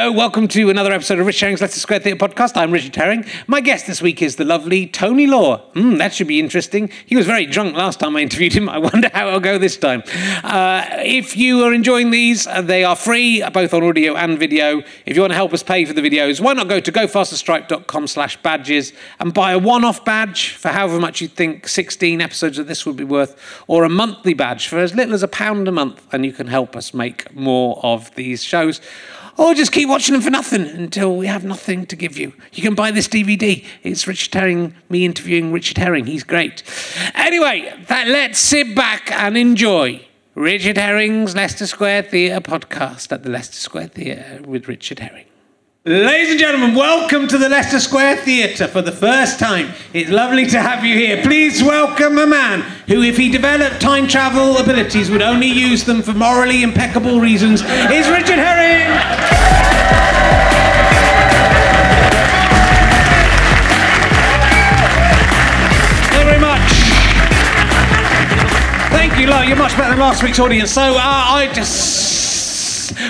Hello, welcome to another episode of Rich Herring's Leicester Square Theatre podcast. I'm Richard Herring. My guest this week is the lovely Tony Law. Mm, that should be interesting. He was very drunk last time I interviewed him. I wonder how it'll go this time. Uh, if you are enjoying these, uh, they are free, both on audio and video. If you want to help us pay for the videos, why not go to gofasterstripe.com slash badges and buy a one-off badge for however much you think 16 episodes of this would be worth, or a monthly badge for as little as a pound a month, and you can help us make more of these shows. Or just keep watching them for nothing until we have nothing to give you. You can buy this DVD. It's Richard Herring, me interviewing Richard Herring. He's great. Anyway, that, let's sit back and enjoy Richard Herring's Leicester Square Theatre podcast at the Leicester Square Theatre with Richard Herring. Ladies and gentlemen, welcome to the Leicester Square Theatre for the first time. It's lovely to have you here. Please welcome a man who, if he developed time travel abilities, would only use them for morally impeccable reasons. Is Richard Herring. Thank you Lo. You're much better than last week's audience. So uh, I just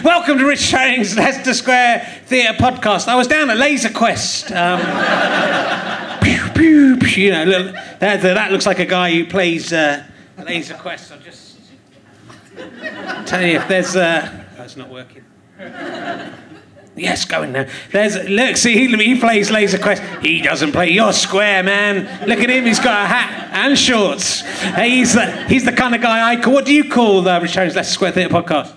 welcome to Rich Herring's Leicester Square Theatre podcast. I was down at Laser Quest. Um, pew, pew, pew, you know, look, that, that looks like a guy who plays uh, Laser Quest. I'll just tell you if there's. Uh, oh, it's not working. Yes, going now. There's look, see, he, he plays Laser Quest. He doesn't play. You're square, man. Look at him. He's got a hat and shorts. He's the, he's the kind of guy I call. What do you call the Rich Herring's Leicester Square Theatre podcast?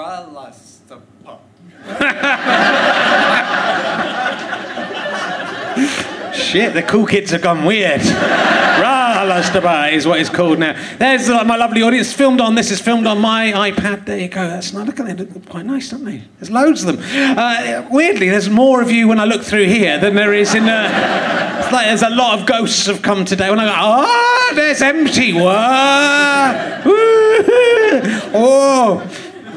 Shit, the cool kids have gone weird. Ralastaba is what it's called now. There's uh, my lovely audience. Filmed on this is filmed on my iPad. There you go. That's not look at them. They look quite nice, don't they? There's loads of them. Uh, weirdly, there's more of you when I look through here than there is in. Uh, it's like there's a lot of ghosts have come today. When I go, ah, there's empty. Whoa. Oh.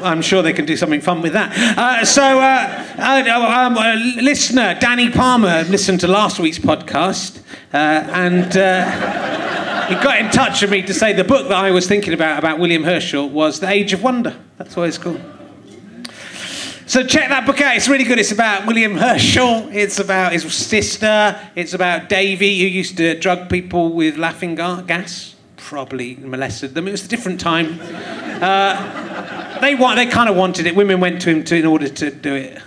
I'm sure they can do something fun with that. Uh, so, uh, uh, um, a listener, Danny Palmer, listened to last week's podcast uh, and uh, he got in touch with me to say the book that I was thinking about, about William Herschel, was The Age of Wonder. That's what it's called. So check that book out. It's really good. It's about William Herschel. It's about his sister. It's about Davy, who used to drug people with laughing gas. Probably molested them. It was a different time. Uh, they want. They kind of wanted it. Women went to him to, in order to do it.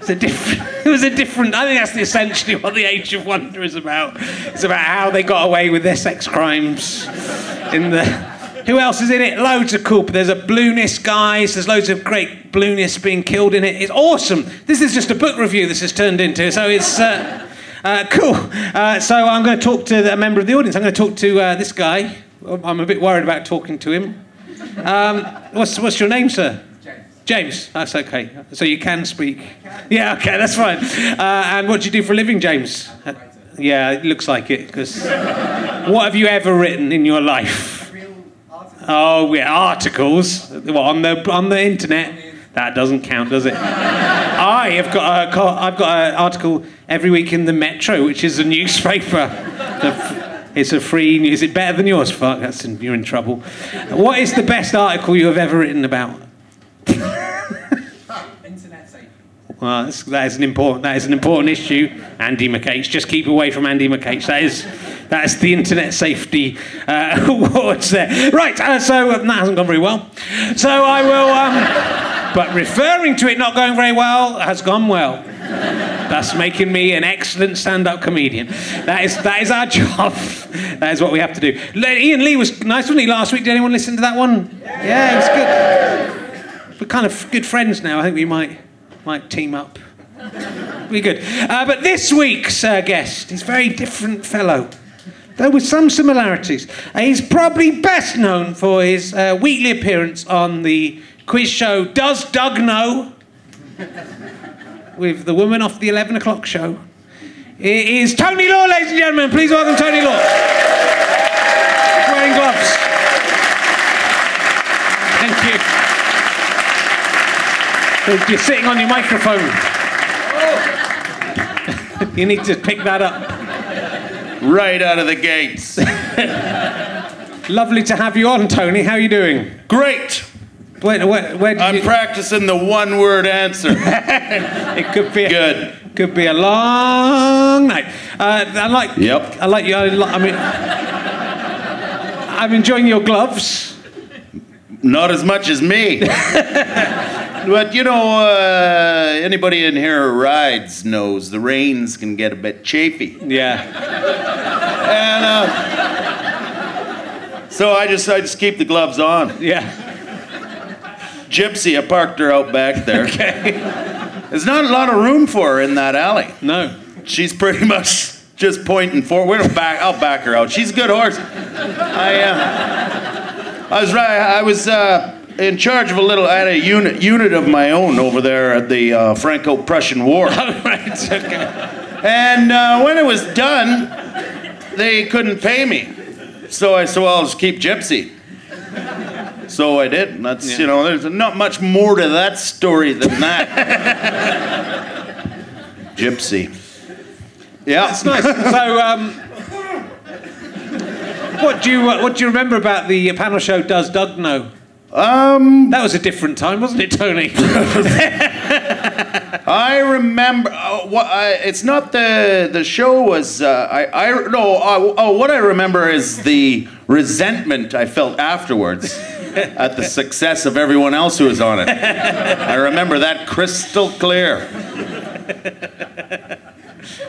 It's a different. It was a different. I think that's essentially what the Age of Wonder is about. It's about how they got away with their sex crimes in the. Who else is in it? Loads of cool. There's a balloonists guys. There's loads of great balloonists being killed in it. It's awesome. This is just a book review. This has turned into. So it's. Uh, uh, cool. Uh, so I'm going to talk to a member of the audience. I'm going to talk to uh, this guy. I'm a bit worried about talking to him. Um, what's, what's your name, sir? James. James. That's okay. So you can speak. Yeah, okay, that's fine. Uh, and what do you do for a living, James? Uh, yeah, it looks like it. Because what have you ever written in your life? Oh, yeah, articles. What on the on the internet? That doesn't count, does it? I have got a I've got an article every week in the Metro, which is a newspaper. The- It's a free. Is it better than yours? Fuck, that's in, you're in trouble. What is the best article you have ever written about? Internet safety. Well, that's, that is an important that is an important issue. Andy McCaich, just keep away from Andy McCaich. That is that is the internet safety uh, awards there. Right, uh, so uh, that hasn't gone very well. So I will. Um, but referring to it not going very well has gone well. Thus making me an excellent stand-up comedian. That is that is our job. That is what we have to do. Ian Lee was nice, wasn't he, last week? Did anyone listen to that one? Yeah, it was good. We're kind of good friends now. I think we might might team up. Be good. Uh, but this week's uh, guest is a very different fellow, though with some similarities. Uh, he's probably best known for his uh, weekly appearance on the quiz show Does Doug Know? With the woman off the 11 o'clock show. It is Tony Law, ladies and gentlemen. Please welcome Tony Law. Wearing gloves. Thank you. You're sitting on your microphone. you need to pick that up. right out of the gates. Lovely to have you on, Tony. How are you doing? Great. Where, where did I'm you, practicing the one word answer. it could be a, Good. Could be a long night. Uh, I like. Yep. I like you. I, I mean, I'm enjoying your gloves. Not as much as me. but you know, uh, anybody in here who rides knows the reins can get a bit chafy. Yeah. And uh, so I just I just keep the gloves on. Yeah. Gypsy, I parked her out back there. Okay. There's not a lot of room for her in that alley. No. She's pretty much just pointing forward. We're back. I'll back her out. She's a good horse. I uh, I was right. I was uh, in charge of a little. I had a unit unit of my own over there at the uh, Franco-Prussian War. All right. Okay. And uh, when it was done, they couldn't pay me. So I said, well, I'll just keep Gypsy. So I did. That's, Yeah. you know, there's not much more to that story than that. Gypsy. Yeah. That's nice. So, um, what do you uh, what do you remember about the panel show? Does Doug know? Um, That was a different time, wasn't it, Tony? I remember. Uh, what, I, it's not the the show was. Uh, I I no. Uh, oh, what I remember is the resentment I felt afterwards at the success of everyone else who was on it. I remember that crystal clear.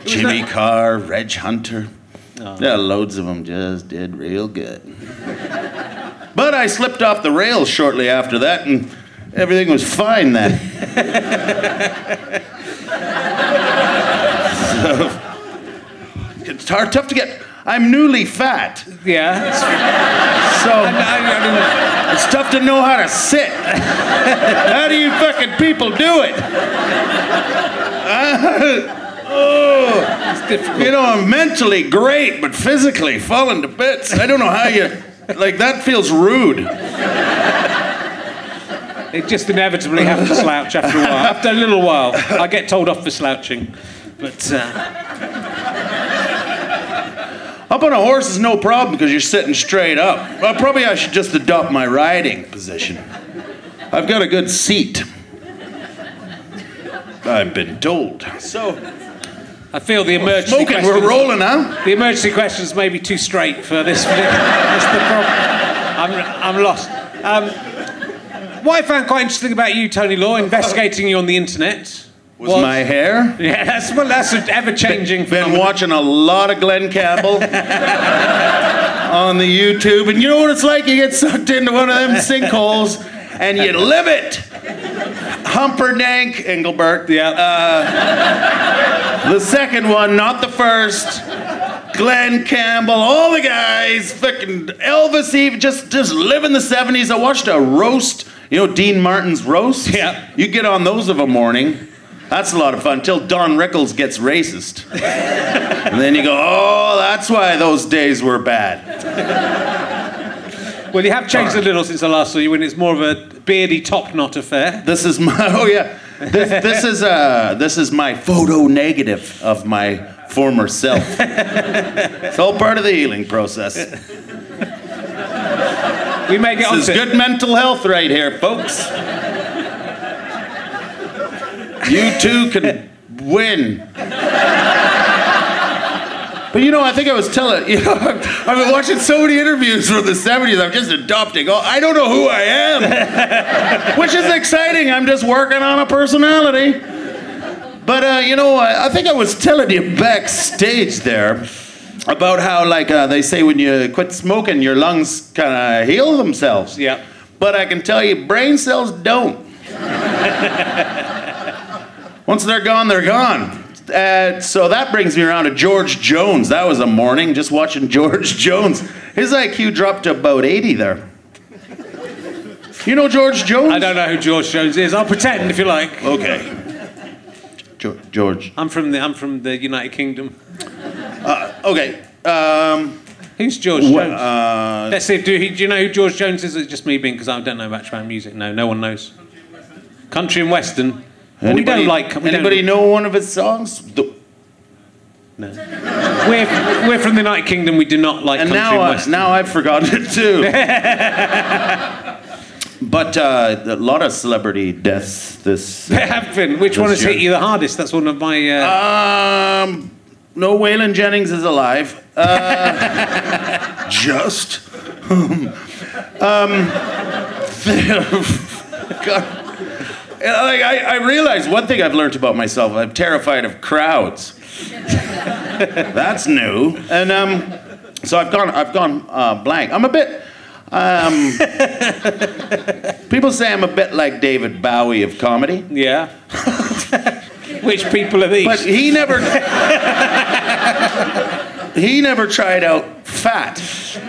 Jimmy Carr, Reg Hunter. Oh. Yeah, loads of them just did real good. But I slipped off the rails shortly after that, and everything was fine then. so, it's hard, tough to get. I'm newly fat, yeah. so I, I didn't- it's tough to know how to sit. how do you fucking people do it? oh, it's difficult. you know, I'm mentally great, but physically falling to bits. I don't know how you. Like, that feels rude. It just inevitably have to slouch after a while. After a little while, I get told off for slouching. But uh, Up on a horse is no problem because you're sitting straight up. Well, probably I should just adopt my riding position. I've got a good seat. I've been told. So, I feel the emergency smoking, we're questions, rolling now. the emergency questions may be too straight for this. That's the problem. I'm, I'm lost. Um, what I found quite interesting about you, Tony Law, investigating you on the internet, Was my hair? yeah, that's well, that's an ever-changing. Been phenomenon. watching a lot of Glenn Campbell on the YouTube, and you know what it's like? You get sucked into one of them sinkholes, and you live it. Humperdinck Engelbert. Yeah. Uh, the second one, not the first. Glenn Campbell, all the guys, fucking Elvis, even just just living the '70s. I watched a roast. You know Dean Martin's roast. Yeah. You get on those of a morning. That's a lot of fun. until Don Rickles gets racist, and then you go, "Oh, that's why those days were bad." well, you have changed a little since I last saw you, when it's more of a beardy top knot affair. This is my. Oh yeah. This, this is uh this is my photo negative of my former self. it's all part of the healing process. We may get This is it. good mental health right here, folks. You too can win. But you know, I think I was telling you know, I've been watching so many interviews from the '70s. I'm just adopting. Oh, I don't know who I am, which is exciting. I'm just working on a personality. But uh, you know, I, I think I was telling you backstage there about how, like, uh, they say when you quit smoking, your lungs kind of heal themselves. Yeah. But I can tell you, brain cells don't. Once they're gone, they're gone. Uh, so that brings me around to George Jones. That was a morning just watching George Jones. His IQ dropped to about 80 there. You know George Jones? I don't know who George Jones is. I'll pretend if you like. Okay. George. I'm from the I'm from the United Kingdom. Okay. Um, Who's George wh- Jones? uh, Let's see. Do, he, do you know who George Jones is? Or is it just me being because I don't know much about music. No, no one knows. Country and Western. Well, we don't like. We anybody don't, know one of his songs? The- We're, we're from the United Kingdom. We do not like and country now, I, now I've forgotten it too. But uh, a lot of celebrity deaths this. There have been. Which one has hit you the hardest? That's one of my. Uh, Um, no, Waylon Jennings is alive. Uh, just. um, God. Like I, I realized one thing I've learned about myself. I'm terrified of crowds. That's new. And um, so I've gone. I've gone uh, blank. I'm a bit. Um, people say I'm a bit like David Bowie of comedy. yeah. which people are these? But he never. he never tried out fat.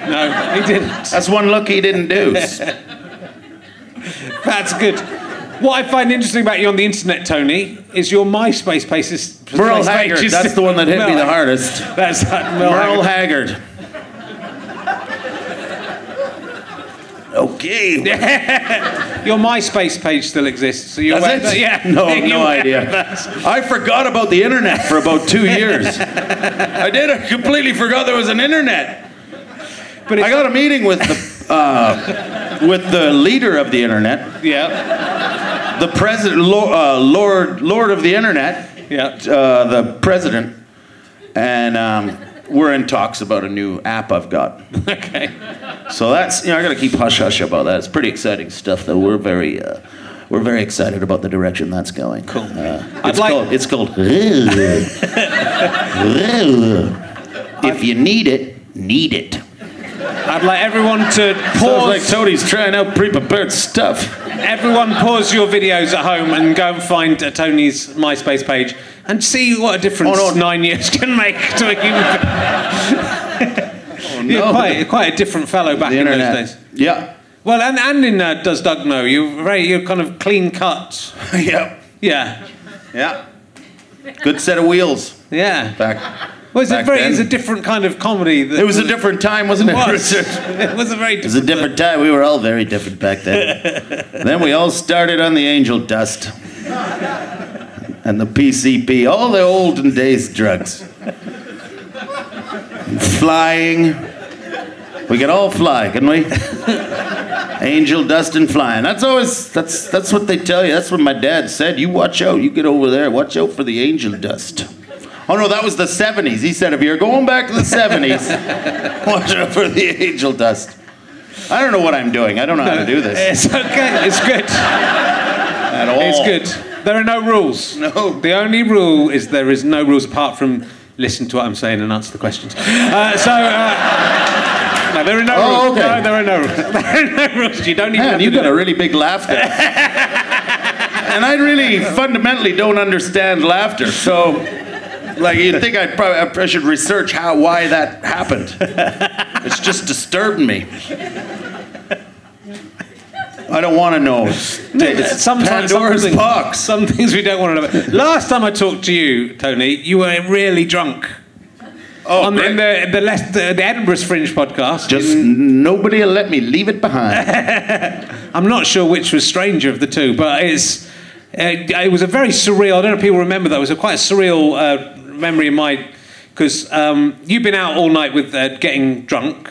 no, he didn't. That's one look he didn't do. That's good. What I find interesting about you on the internet, Tony, is your MySpace page is Merle Haggard. is- That's the one that hit me the hardest. That's that Merle Merle Haggard. Haggard. Okay. Your MySpace page still exists. So you're Does it? Yeah. No, no idea. I forgot about the internet for about two years. I did. I completely forgot there was an internet. But I got a meeting with the uh, with the leader of the internet, yeah, the president, Lord, uh, Lord, Lord of the internet, yeah. uh, the president, and um, we're in talks about a new app I've got. Okay. So that's you know I got to keep hush hush about that. It's pretty exciting stuff though. We're very uh, we're very excited about the direction that's going. Cool. Uh, it's like- called it's called. if you need it, need it. I'd like everyone to Sounds pause. like Tony's trying out pre-prepared stuff. everyone pause your videos at home and go and find uh, Tony's MySpace page and see what a difference Oh, no. nine years can make to a human. being. You're quite, quite a different fellow back The in internet. those days. Yeah. Well, and, and in uh, Does Doug Know? You're very, you're kind of clean cut. yeah. Yeah, Yeah. Good set of wheels yeah. back. Well, it's a very, then. it's a different kind of comedy. It was a different time, wasn't it? It was. It was a very It was a different time. We were all very different back then. then we all started on the angel dust and the PCP, all the olden days drugs. Flying. We could all fly, can we? Angel dust and flying. That's always that's that's what they tell you. That's what my dad said. You watch out. You get over there. Watch out for the angel dust. Oh no, that was the 70s. He said if you're going back to the 70s, watch out for the angel dust. I don't know what I'm doing. I don't know how to do this It's okay. It's good. at all. It's good. There are no rules. No. The only rule is there is no rules apart from listen to what I'm saying and answer the questions. Uh, so. Uh, no, there are no Oh, rules. okay. No, there are no rules. There are no rules. You don't even Man, have you got a really big laugh there. and I really fundamentally don't understand laughter. So, like, you'd think I'd probably I should research how why that happened. It's just disturbing me. I don't want to know. It's, it's Sometimes Pandora's something- box. Some things we don't want to know. Last time I talked to you, Tony, you were really drunk. Oh, On the, in the, the, the, the Edinburgh's Fringe podcast. just in- nobody will let me leave it behind. I'm not sure which was stranger of the two, but it's uh, it was a very surreal. I don't know if people remember that. It was a quite a surreal uh, memory in my because um, you've been out all night with uh, getting drunk,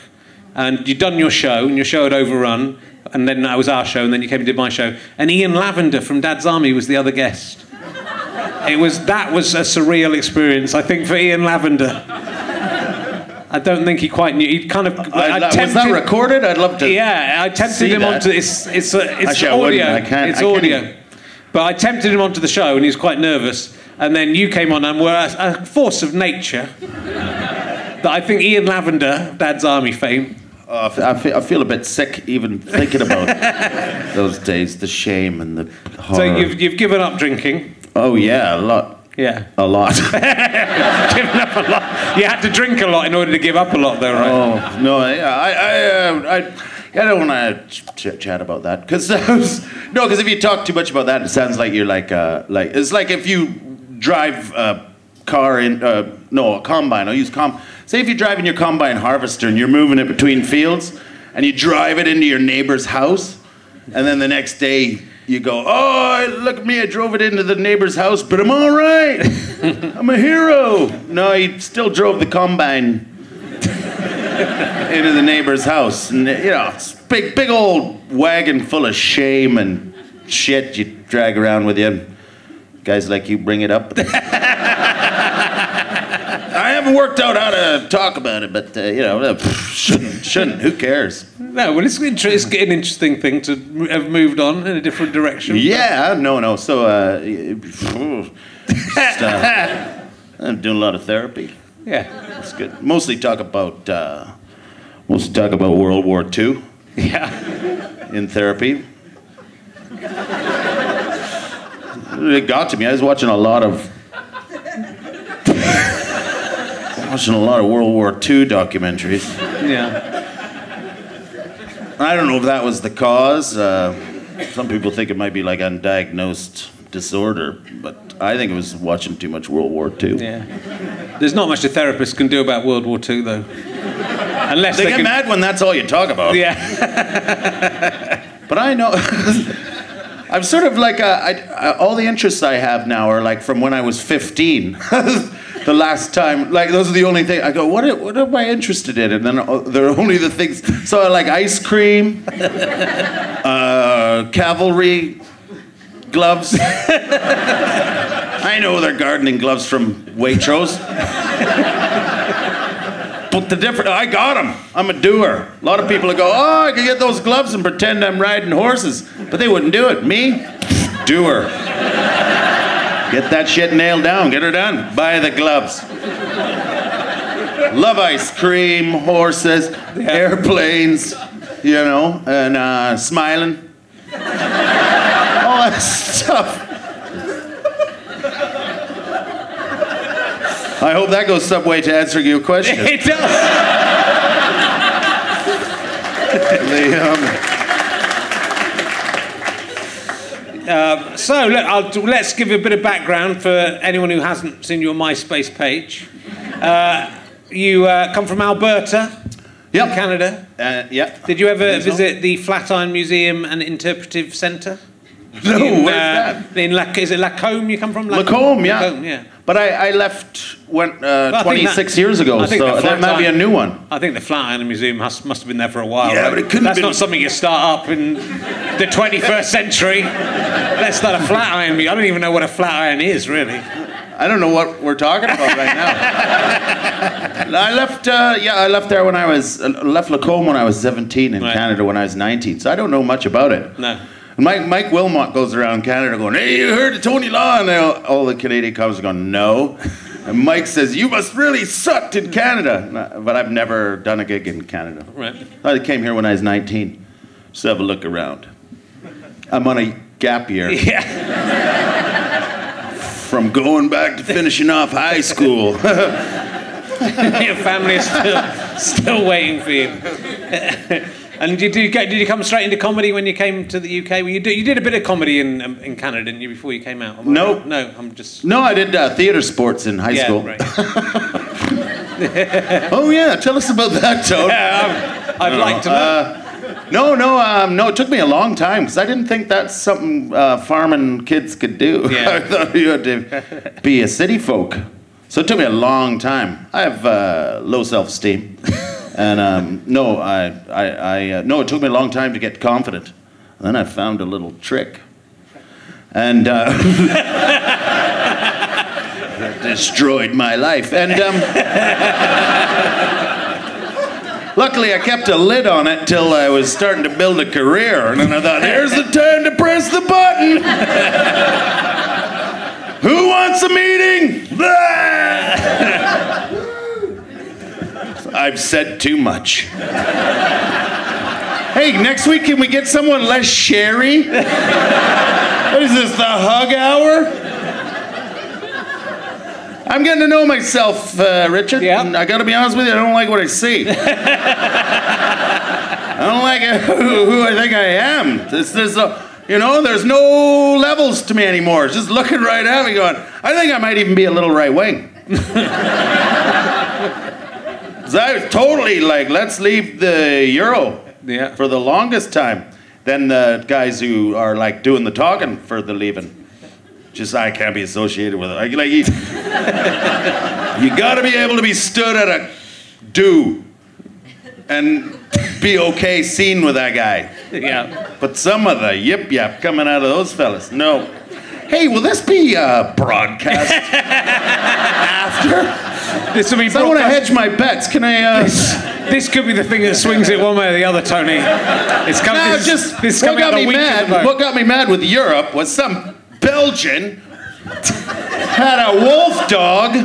and you'd done your show, and your show had overrun, and then that was our show, and then you came and did my show, and Ian Lavender from Dad's Army was the other guest. It was that was a surreal experience, I think, for Ian Lavender. I don't think he quite knew. He kind of. I, was that tempted- recorded? I'd love to. yeah, I tempted him that. onto it's it's it's Actually, audio. I can't- it's I can't audio. But I tempted him onto the show, and he was quite nervous. And then you came on and were a, a force of nature that I think Ian Lavender, Dad's Army fame. Oh, I feel, I feel a bit sick even thinking about those days, the shame and the horror. So you've you've given up drinking. oh yeah, a lot, Yeah, a lot. given up a lot. You had to drink a lot in order to give up a lot, though, right? oh no, yeah, I, I, uh, I, I don't want to ch- chat about that because no, because if you talk too much about that, it sounds like you're like, uh, like it's like if you drive a car in, uh, no, a combine. I'll use com. Say if you're driving your combine harvester and you're moving it between fields, and you drive it into your neighbor's house, and then the next day. You go, oh, look at me, I drove it into the neighbor's house, but I'm all right. I'm a hero. No, he still drove the combine into the neighbor's house, and you know, it's big, big old wagon full of shame and shit you drag around with you. Guys like you bring it up. I haven't worked out how to talk about it, but uh, you know, uh, pff, shouldn't, shouldn't. Who cares? No, well, it's, inter- it's an interesting thing to have moved on in a different direction. Yeah, no, no. So, uh, just, uh, I'm doing a lot of therapy. Yeah. That's good. Mostly talk about, uh, mostly talk about World War II Yeah. in therapy. It got to me. I was watching a lot of, watching a lot of World War II documentaries. Yeah. I don't know if that was the cause. Uh, some people think it might be like undiagnosed disorder, but I think it was watching too much World War II. Yeah. There's not much a therapist can do about World War II, though. Unless They they, get can. mad when that's all you talk about. Yeah. But I know. I'm sort of like, uh, I, I, all the interests I have now are like from when I was 15. the last time, like those are the only things I go. What, a- what am I interested in? And then uh, they're only the things. So I like ice cream, uh, cavalry gloves. I know they're gardening gloves from Waitrose. But the difference, I got them. I'm a doer. A lot of people go, oh, I can get those gloves and pretend I'm riding horses. But they wouldn't do it. Me, doer. Get that shit nailed down. Get her done. Buy the gloves. Love ice cream, horses, airplanes, you know, and uh, smiling. All that stuff. I hope that goes some way to answering your question. it does. The, um, So, look, let's give you a bit of background for anyone who hasn't seen your MySpace page. Uh, you uh, come from Alberta, Yep. Canada. uh, yeah. Did you ever visit the Flatiron Museum and Interpretive Centre? No, in, where's uh, that? In is it Lacombe you come from? Lacombe, yeah. Lacombe, yeah. But I, I left when, uh, I 26 that- years ago, so that might be a new one. I think the Flatiron Museum has, must have been there for a while. Yeah, right? but it couldn't That's been- not something you start up in the 21st century. Let's start a Flatiron. Mu- I don't even know what a Flatiron is, really. I don't know what we're talking about right now. I left, uh, yeah, I left there when I was, uh, left Lacombe when I was 17 in Right. Canada when I was 19, so I don't know much about it. No. Mike, Mike Wilmot goes around Canada going, hey, you heard of Tony Law? And all, all the Canadian cops are going, no. And Mike says, you must really sucked in Canada. I- But I've never done a gig in Canada. Right. I came here when I was 19. Just have a look around. I'm on a gap year Yeah. from going back to finishing off high school. Your family is still, still waiting for you. and did you, get, did you come straight into comedy when you came to the UK? Well, you, did, you did a bit of comedy in, um, in Canada, didn't you, before you came out? No. right? No, I'm just. no, I did uh, theater sports in high Yeah, school. right. Oh, yeah, tell us about that, Toad. Yeah, um, I'd like to know. Uh, no, no, um, no. It took me a long time because I didn't think that's something uh, farming kids could do. Yeah. I thought you had to be a city folk. So it took me a long time. I have uh, low self-esteem, and um, no, I, I, I uh, no. It took me a long time to get confident. And then I found a little trick, and uh, that destroyed my life. And um, Luckily, I kept a lid on it till I was starting to build a career, and then I thought, here's the time to press the button. Who wants a meeting? I've said too much. Hey, next week can we get someone less sherry? What is this, the hug hour? I'm getting to know myself, uh, Richard. Yeah. and I got to be honest with you, I don't like what I see. I don't like who, who I think I am. There's, there's a, you know, there's no levels to me anymore. It's just looking right at me, going, I think I might even be a little right wing. I was totally like, let's leave the euro Yeah. for the longest time. Then the guys who are like doing the talking for the leaving. Just I can't be associated with it. Like, like you, you got to be able to be stood at a do. and be okay seen with that guy. Yeah. But some of the yip yap coming out of those fellas, no. Hey, will this be uh, broadcast after? This will be. I want to hedge my bets. Can I? Uh, This could be the thing that swings it one way or the other, Tony. It's coming. no, this, just this is what coming got me the week of mad. What got me mad with Europe was some Belgian had a wolf dog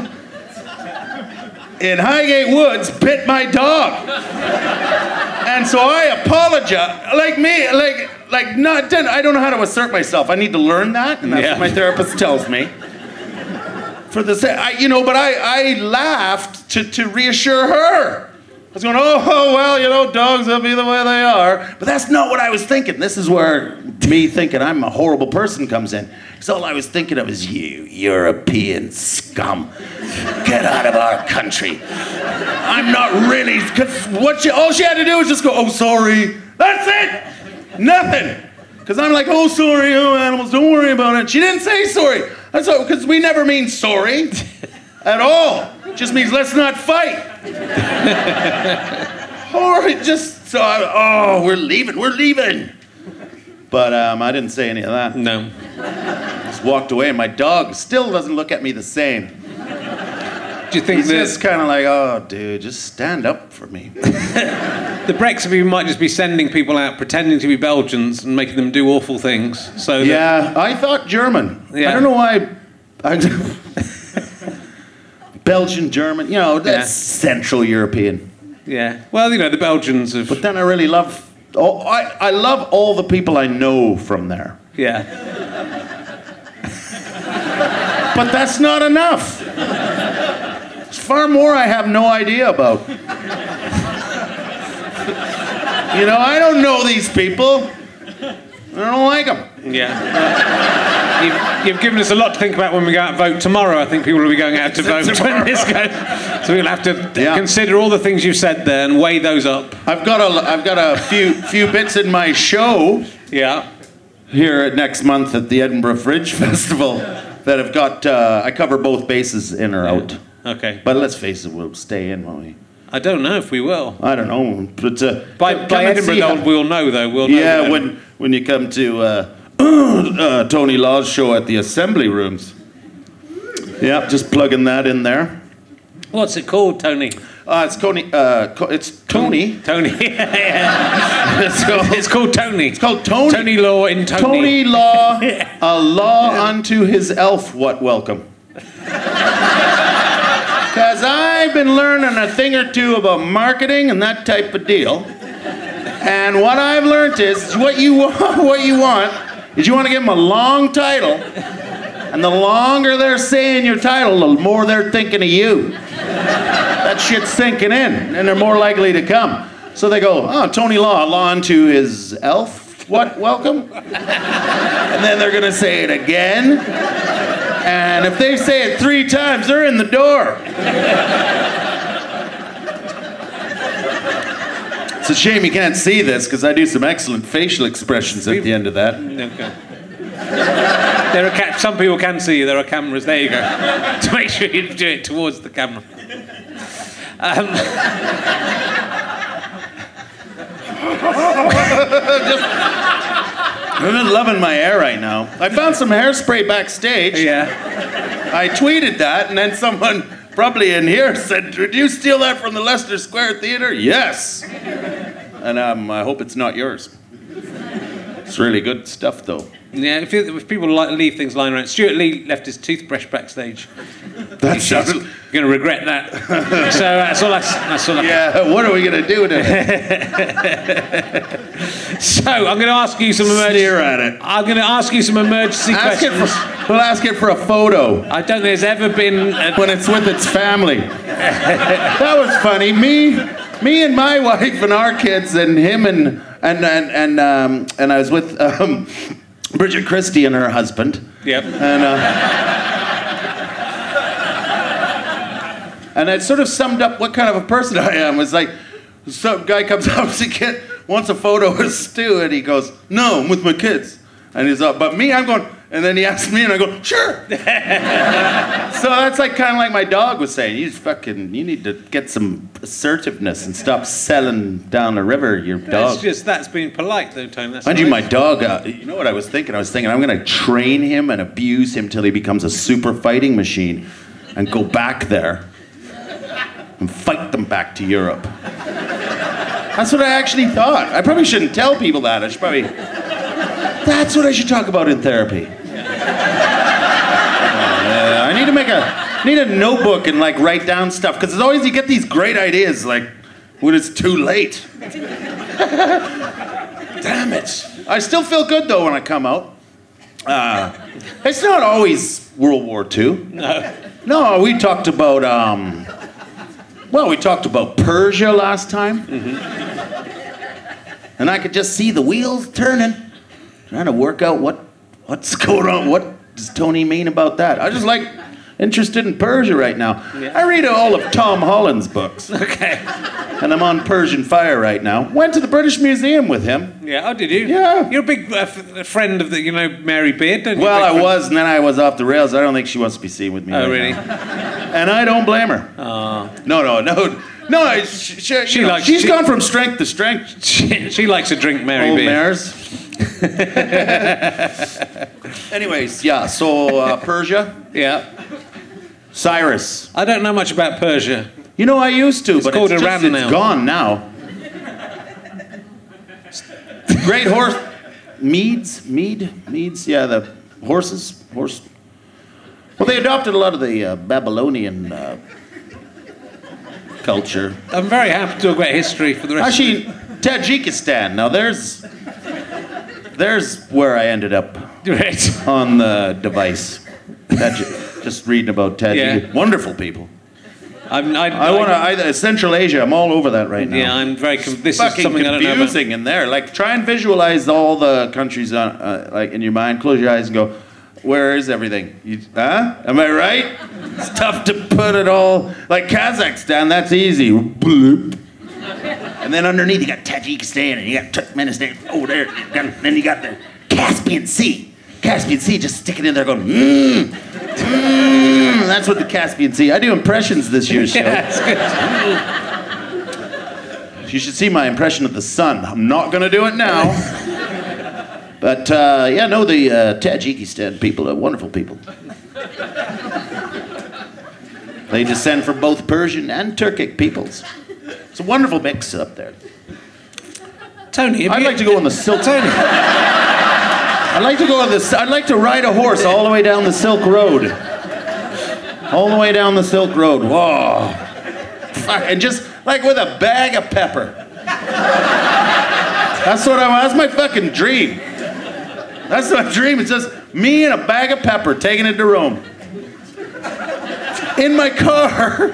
in Highgate Woods bit my dog, and so I apologize. Like me, like like not. done- I don't know how to assert myself. I need to learn that, and that's Yeah. what my therapist tells me. For the I, you know, but I I laughed to to reassure her. I was going, oh, oh, well, you know, dogs will be the way they are. But that's not what I was thinking. This is where me thinking I'm a horrible person comes in. Because all I was thinking of is you, European scum. Get out of our country. I'm not really, because what she, all she had to do was just go, oh, sorry. That's it. Nothing. Because I'm like, oh, sorry, oh, animals, don't worry about it. She didn't say sorry. That's because we never mean sorry at all. It just means let's not fight. or it just so I, oh we're leaving we're leaving but um, i didn't say any of that No. just walked away and my dog still doesn't look at me the same Do you think he's that just kind of like oh dude just stand up for me the Brexit people might just be sending people out pretending to be Belgians and making them do awful things? So that, yeah i thought german i don't know why I, belgian german you know that's Yeah. central european yeah. Well, you know, the Belgians have. but then i really love oh, I, I love all the people i know from there yeah. But that's not enough. Far more I have no idea about. You know, I don't know these people. I don't like them. Yeah. You've, you've given us a lot to think about when we go out and vote tomorrow. I think people will be going out to vote when this goes. So we'll have to Yeah. consider all the things you've said there and weigh those up. I've got a, I've got a few, few bits in my show Yeah. here at next month at the Edinburgh Fringe Festival that have got. Uh, I cover both bases in or out. Okay. But let's face it, we'll stay in, won't we? I don't know if we will. I don't know, but uh, By, come by Edinburgh, we'll know, though. We'll know Yeah, then. when when you come to uh, uh, Tony Law's show at the Assembly Rooms. Yeah, just plugging that in there. What's it called, Tony? Uh, it's Tony. Uh, co- it's Tony. Tony. It's, called, it's called Tony. it's called Tony. Tony Law in Tony. Tony Law, a law unto his elf. What welcome? Because I've been learning a thing or two about marketing and that type of deal. And what I've learned is what you want, what you want is you want to give them a long title. And the longer they're saying your title, the more they're thinking of you. That shit's sinking in, and they're more likely to come. So they go, oh, Tony Law, law unto his elf. What? Welcome? And then they're gonna say it again. And if they say it three times, they're in the door. It's a shame you can't see this because I do some excellent facial expressions at the end of that. Okay. There are ca- some people can see you. There are cameras. There you go. to make sure you do it towards the camera. Um, I'm just loving my hair right now. I found some hairspray backstage. yeah. I tweeted that, and then someone probably in here said, "Did you steal that from the Leicester Square Theater?" Yes. And um, I hope it's not yours. It's really good stuff, though. Yeah. If, you, if people like, leave things lying around, Stewart Lee left his toothbrush backstage. That's He's going to regret that. so that's all. I, that's all. I, yeah. What are we gonna do with it? So I'm going to ask you some emergency. Steer at it. I'm going to ask you some emergency Ask questions. for, we'll ask it for a photo I don't think there's ever been. A, when it's with its family. that was funny. Me, me and my wife and our kids and him and and and and um, and I was with um, Bridget Christie and her husband. yep. And, uh, and it sort of summed up what kind of a person I am. It's like, some guy comes up to get, wants a photo of Stu, and he goes, No, I'm with my kids. And he's up, but me, I'm going, And then he asked me, and I go, sure. so that's like kind of like my dog was saying. You fucking, you need to get some assertiveness and stop selling down the river your That's dog. just that's being polite though, Tony. That's Mind you, my dog, uh, you know what I was thinking? I was thinking I'm going to train him and abuse him till he becomes a super fighting machine and go back there and fight them back to Europe. That's what I actually thought. I probably shouldn't tell people that. I should probably. That's what I should talk about in therapy. Uh, I need to make a need a notebook and like write down stuff because it's always you get these great ideas like when it's too late. Damn it! I still feel good though when I come out. Uh, it's not always World War II. No. No, we talked about um. Well, we talked about Persia last time, mm-hmm. and I could just see the wheels turning, trying to work out what what's going on. What does Tony mean about that? I just like interested in Persia right now. Yeah. I read all of Tom Holland's books, Okay. and I'm on Persian Fire right now. Went to the British Museum with him. Yeah. Oh, did you? Yeah. You're a big uh, f- friend of the, you know, Mary Beard, don't you? Well, I friend- was, and then I was off the rails. I don't think she wants to be seen with me. Oh, right really? now. And I don't blame her. No, no, no, no. I- She, she, She know, likes- she's she- gone from strength to strength. She, she likes to drink Mary Old Beard. mares. Anyways, yeah. So uh, Persia, Yeah. Cyrus. I don't know much about Persia. You know, I used to, but called it's, just, Iran it's now. gone now. Great horse. Medes, Mede, Medes. Yeah, the horses, horse. Well, they adopted a lot of the uh, Babylonian uh, culture. I'm very happy to talk about history for the rest. Actually, Tajikistan. Now, there's there's where I ended up. Right. on the device. Just reading about Tajik. Yeah. Wonderful people. I'm, I, I want to. Central Asia. I'm all over that right now. Yeah, I'm very. Com- this is something I don't know confusing in there. Like, try and visualize all the countries on, uh, like in your mind. Close your eyes and go, "Where is everything?" You, huh? Am I right? It's tough to put it all. Like Kazakhstan, that's easy. Bloop. And then underneath you got Tajikistan and you got Turkmenistan. Oh, there. You got, then you got the Caspian Sea. Caspian Sea, just sticking in there, going, mmm, mmm. That's what the Caspian Sea. I do impressions this year's show. Yeah, good. You should see my impression of the sun. I'm not going to do it now. But uh, yeah, no, the uh, Tajikistan people are wonderful people. They descend from both Persian and Turkic peoples. It's a wonderful mix up there. Tony, I'd you- like to go on the Silk. Tony, I'd like to go on this. I'd like to ride a horse all the way down the Silk Road. All the way down the Silk Road. Whoa. And just like with a bag of pepper. That's what I want. That's my fucking dream. That's my dream. It's just me and a bag of pepper taking it to Rome. In my car.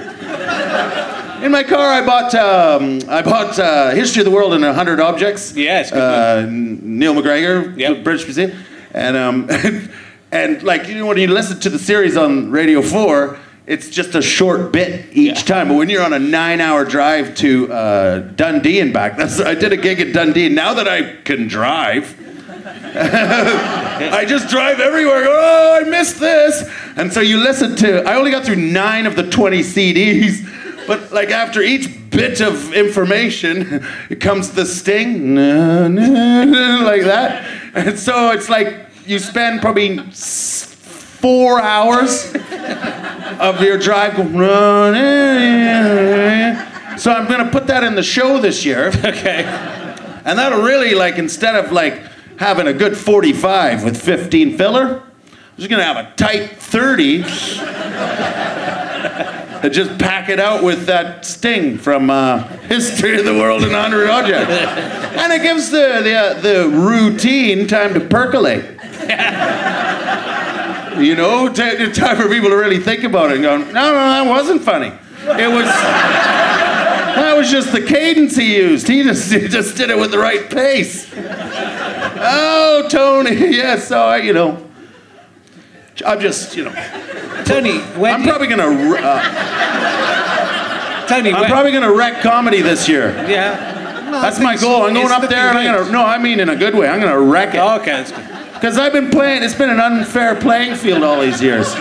In my car, I bought um, I bought uh, History of the World in hundred objects. Yeah, good Uh, Neil MacGregor, Yep. British Museum, and um, and, and like you know when you listen to the series on Radio Four, it's just a short bit each Yeah. time. But when you're on a nine-hour drive to uh, Dundee and back, that's I did a gig at Dundee. Now that I can drive. I just drive everywhere. Go, oh, I missed this. And so you listen to. I only got through nine of the twenty CDs, but like after each bit of information, it comes the sting, like that. And so it's like you spend probably four hours of your drive going. So I'm gonna put that in the show this year. okay. And that'll really like instead of like having a good 45 with 15 filler, I'm just gonna have a tight 30 and just pack it out with that sting from uh, History of the World in 100 Objects. And it gives the, the, uh, the routine time to percolate. You know, t- time for people to really think about it and go, no, no, that wasn't funny. It was. That was just the cadence he used. He just, he just did it with the right pace. Oh, Tony, yes, so I, you know, I'm just, you know, Tony, when I'm you- probably gonna, uh, Tony, I'm when- probably gonna wreck comedy this year. yeah. No, That's my goal. I'm going up the there and I'm gonna, no, I mean in a good way. I'm gonna wreck it. Oh, okay, that's good. Because I've been playing, it's been an unfair playing field all these years.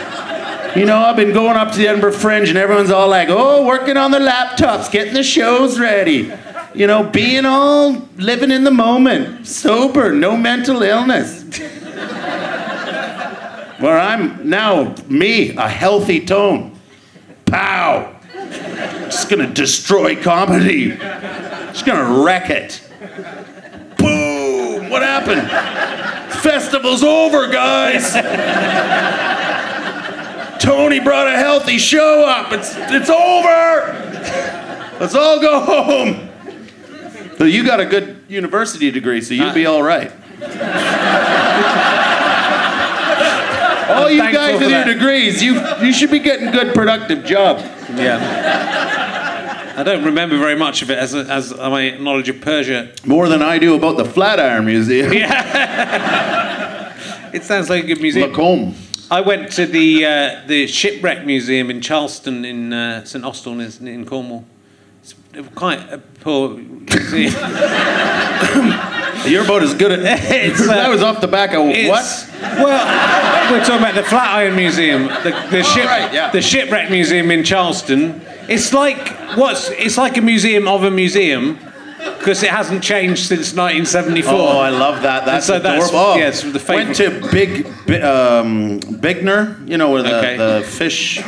You know, I've been going up to the Edinburgh Fringe and everyone's all like, oh, working on their laptops, getting the shows ready. You know, being all living in the moment, sober, no mental illness. Where I'm now, me, a healthy tone. Pow! Just gonna destroy comedy. Just gonna wreck it. Boom! What happened? Festival's over, guys! Tony brought a healthy show up. It's it's over. Let's all go home. But you got a good university degree, so you'll uh, be all right. all you guys with your degrees, you you should be getting good productive job. Yeah. I don't remember very much of it as, as my knowledge of Persia. More than I do about the Flatiron Museum. Yeah. It sounds like a good museum. Home. I went to the uh, the shipwreck museum in Charlestown in uh, St Austell in, in Cornwall. It's quite a poor museum. You're is good at It's, that was off the back of It's- what? Well, we're talking about the Flatiron Museum, the, the ship, right, yeah. the shipwreck museum in Charlestown. It's like what's? It's like a museum of a museum because it hasn't changed since 1974. Oh, I love that. That's so that's- adorable. Oh, yes, the Went to Big Bi- um, Bignor, you know, where the, Okay. the fish,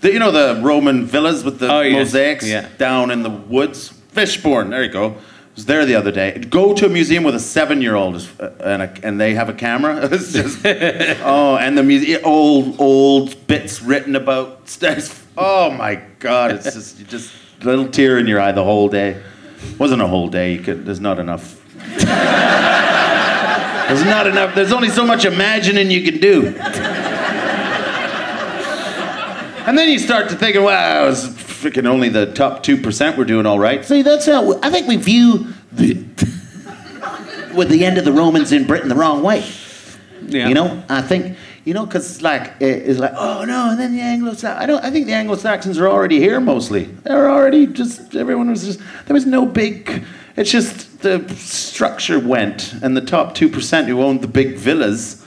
the, you know, the Roman villas with the Oh, mosaics Yeah. down in the woods. Fishbourne, there you go. Was there the other day. Go to a museum with a seven-year-old uh, and, a, and they have a camera. It's just oh, and the museum old old bits written about. stuff. Oh my God! It's just you just a little tear in your eye the whole day. Wasn't a whole day. You could, there's not enough there's not enough. There's only so much imagining you can do. And then you start to thinking, wow, it's freaking only the top 2% were doing all right. See, that's how I think we view the, with the end of the Romans in Britain the wrong way. yeah. You know, I think, you know, because like, it's like, oh no, and then the Anglo I don't, I think the Anglo Saxons are already here mostly. They're already just, everyone was just, there was no big, it's just the structure went, and the top 2% who owned the big villas,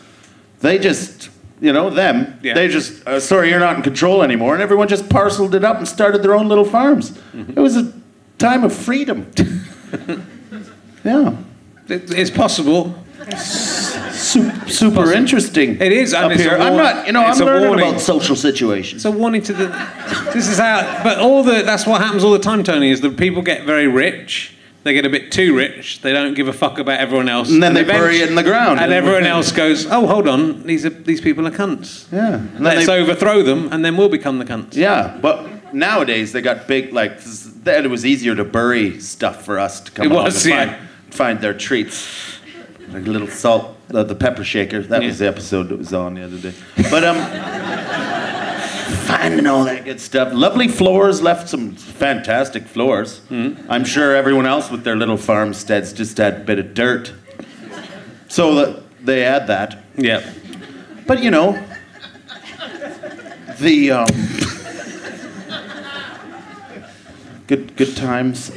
they just, you know, them, Yeah. they just, uh, sorry, you're not in control anymore, and everyone just parceled it up and started their own little farms. Mm-hmm. It was a time of freedom. yeah. It- it's possible. Super, super interesting. It is, it's a here. I'm not, you know, it's I'm learning warning. about social situations. It's a warning to the. This is how. But all the. That's what happens all the time, Tony. Is that people get very rich. They get a bit too rich. They don't give a fuck about everyone else. And then they bury it in the ground. And everyone else goes, "Oh, hold on. These are these people are cunts. Yeah. And Let's they- overthrow them, and then we'll become the cunts." yeah, but nowadays they got big. Like then it was easier to bury stuff for us to come It was, and yeah. find, find their treats, like a little salt, uh, the pepper shaker. That was the episode that was on the other day. But um, finding all that good stuff. Lovely floors. Left some fantastic floors. Hmm. I'm sure everyone else with their little farmsteads just had a bit of dirt. So that they had that. Yeah. But you know, the um, good good times.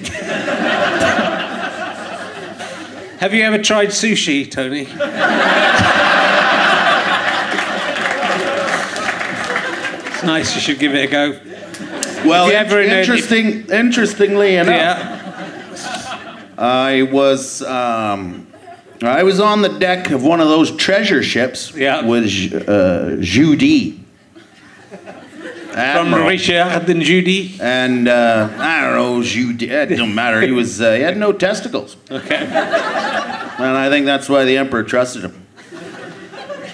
Have you ever tried sushi, Tony? nice. You should give it a go. Well, in interesting. interestingly enough, Yeah. I was um, I was on the deck of one of those treasure ships Yeah. with uh, Judy. From. Richard and Judy. And uh, I don't know, Judy. It don't matter. He was uh, he had no testicles. Okay. And I think that's why the emperor trusted him.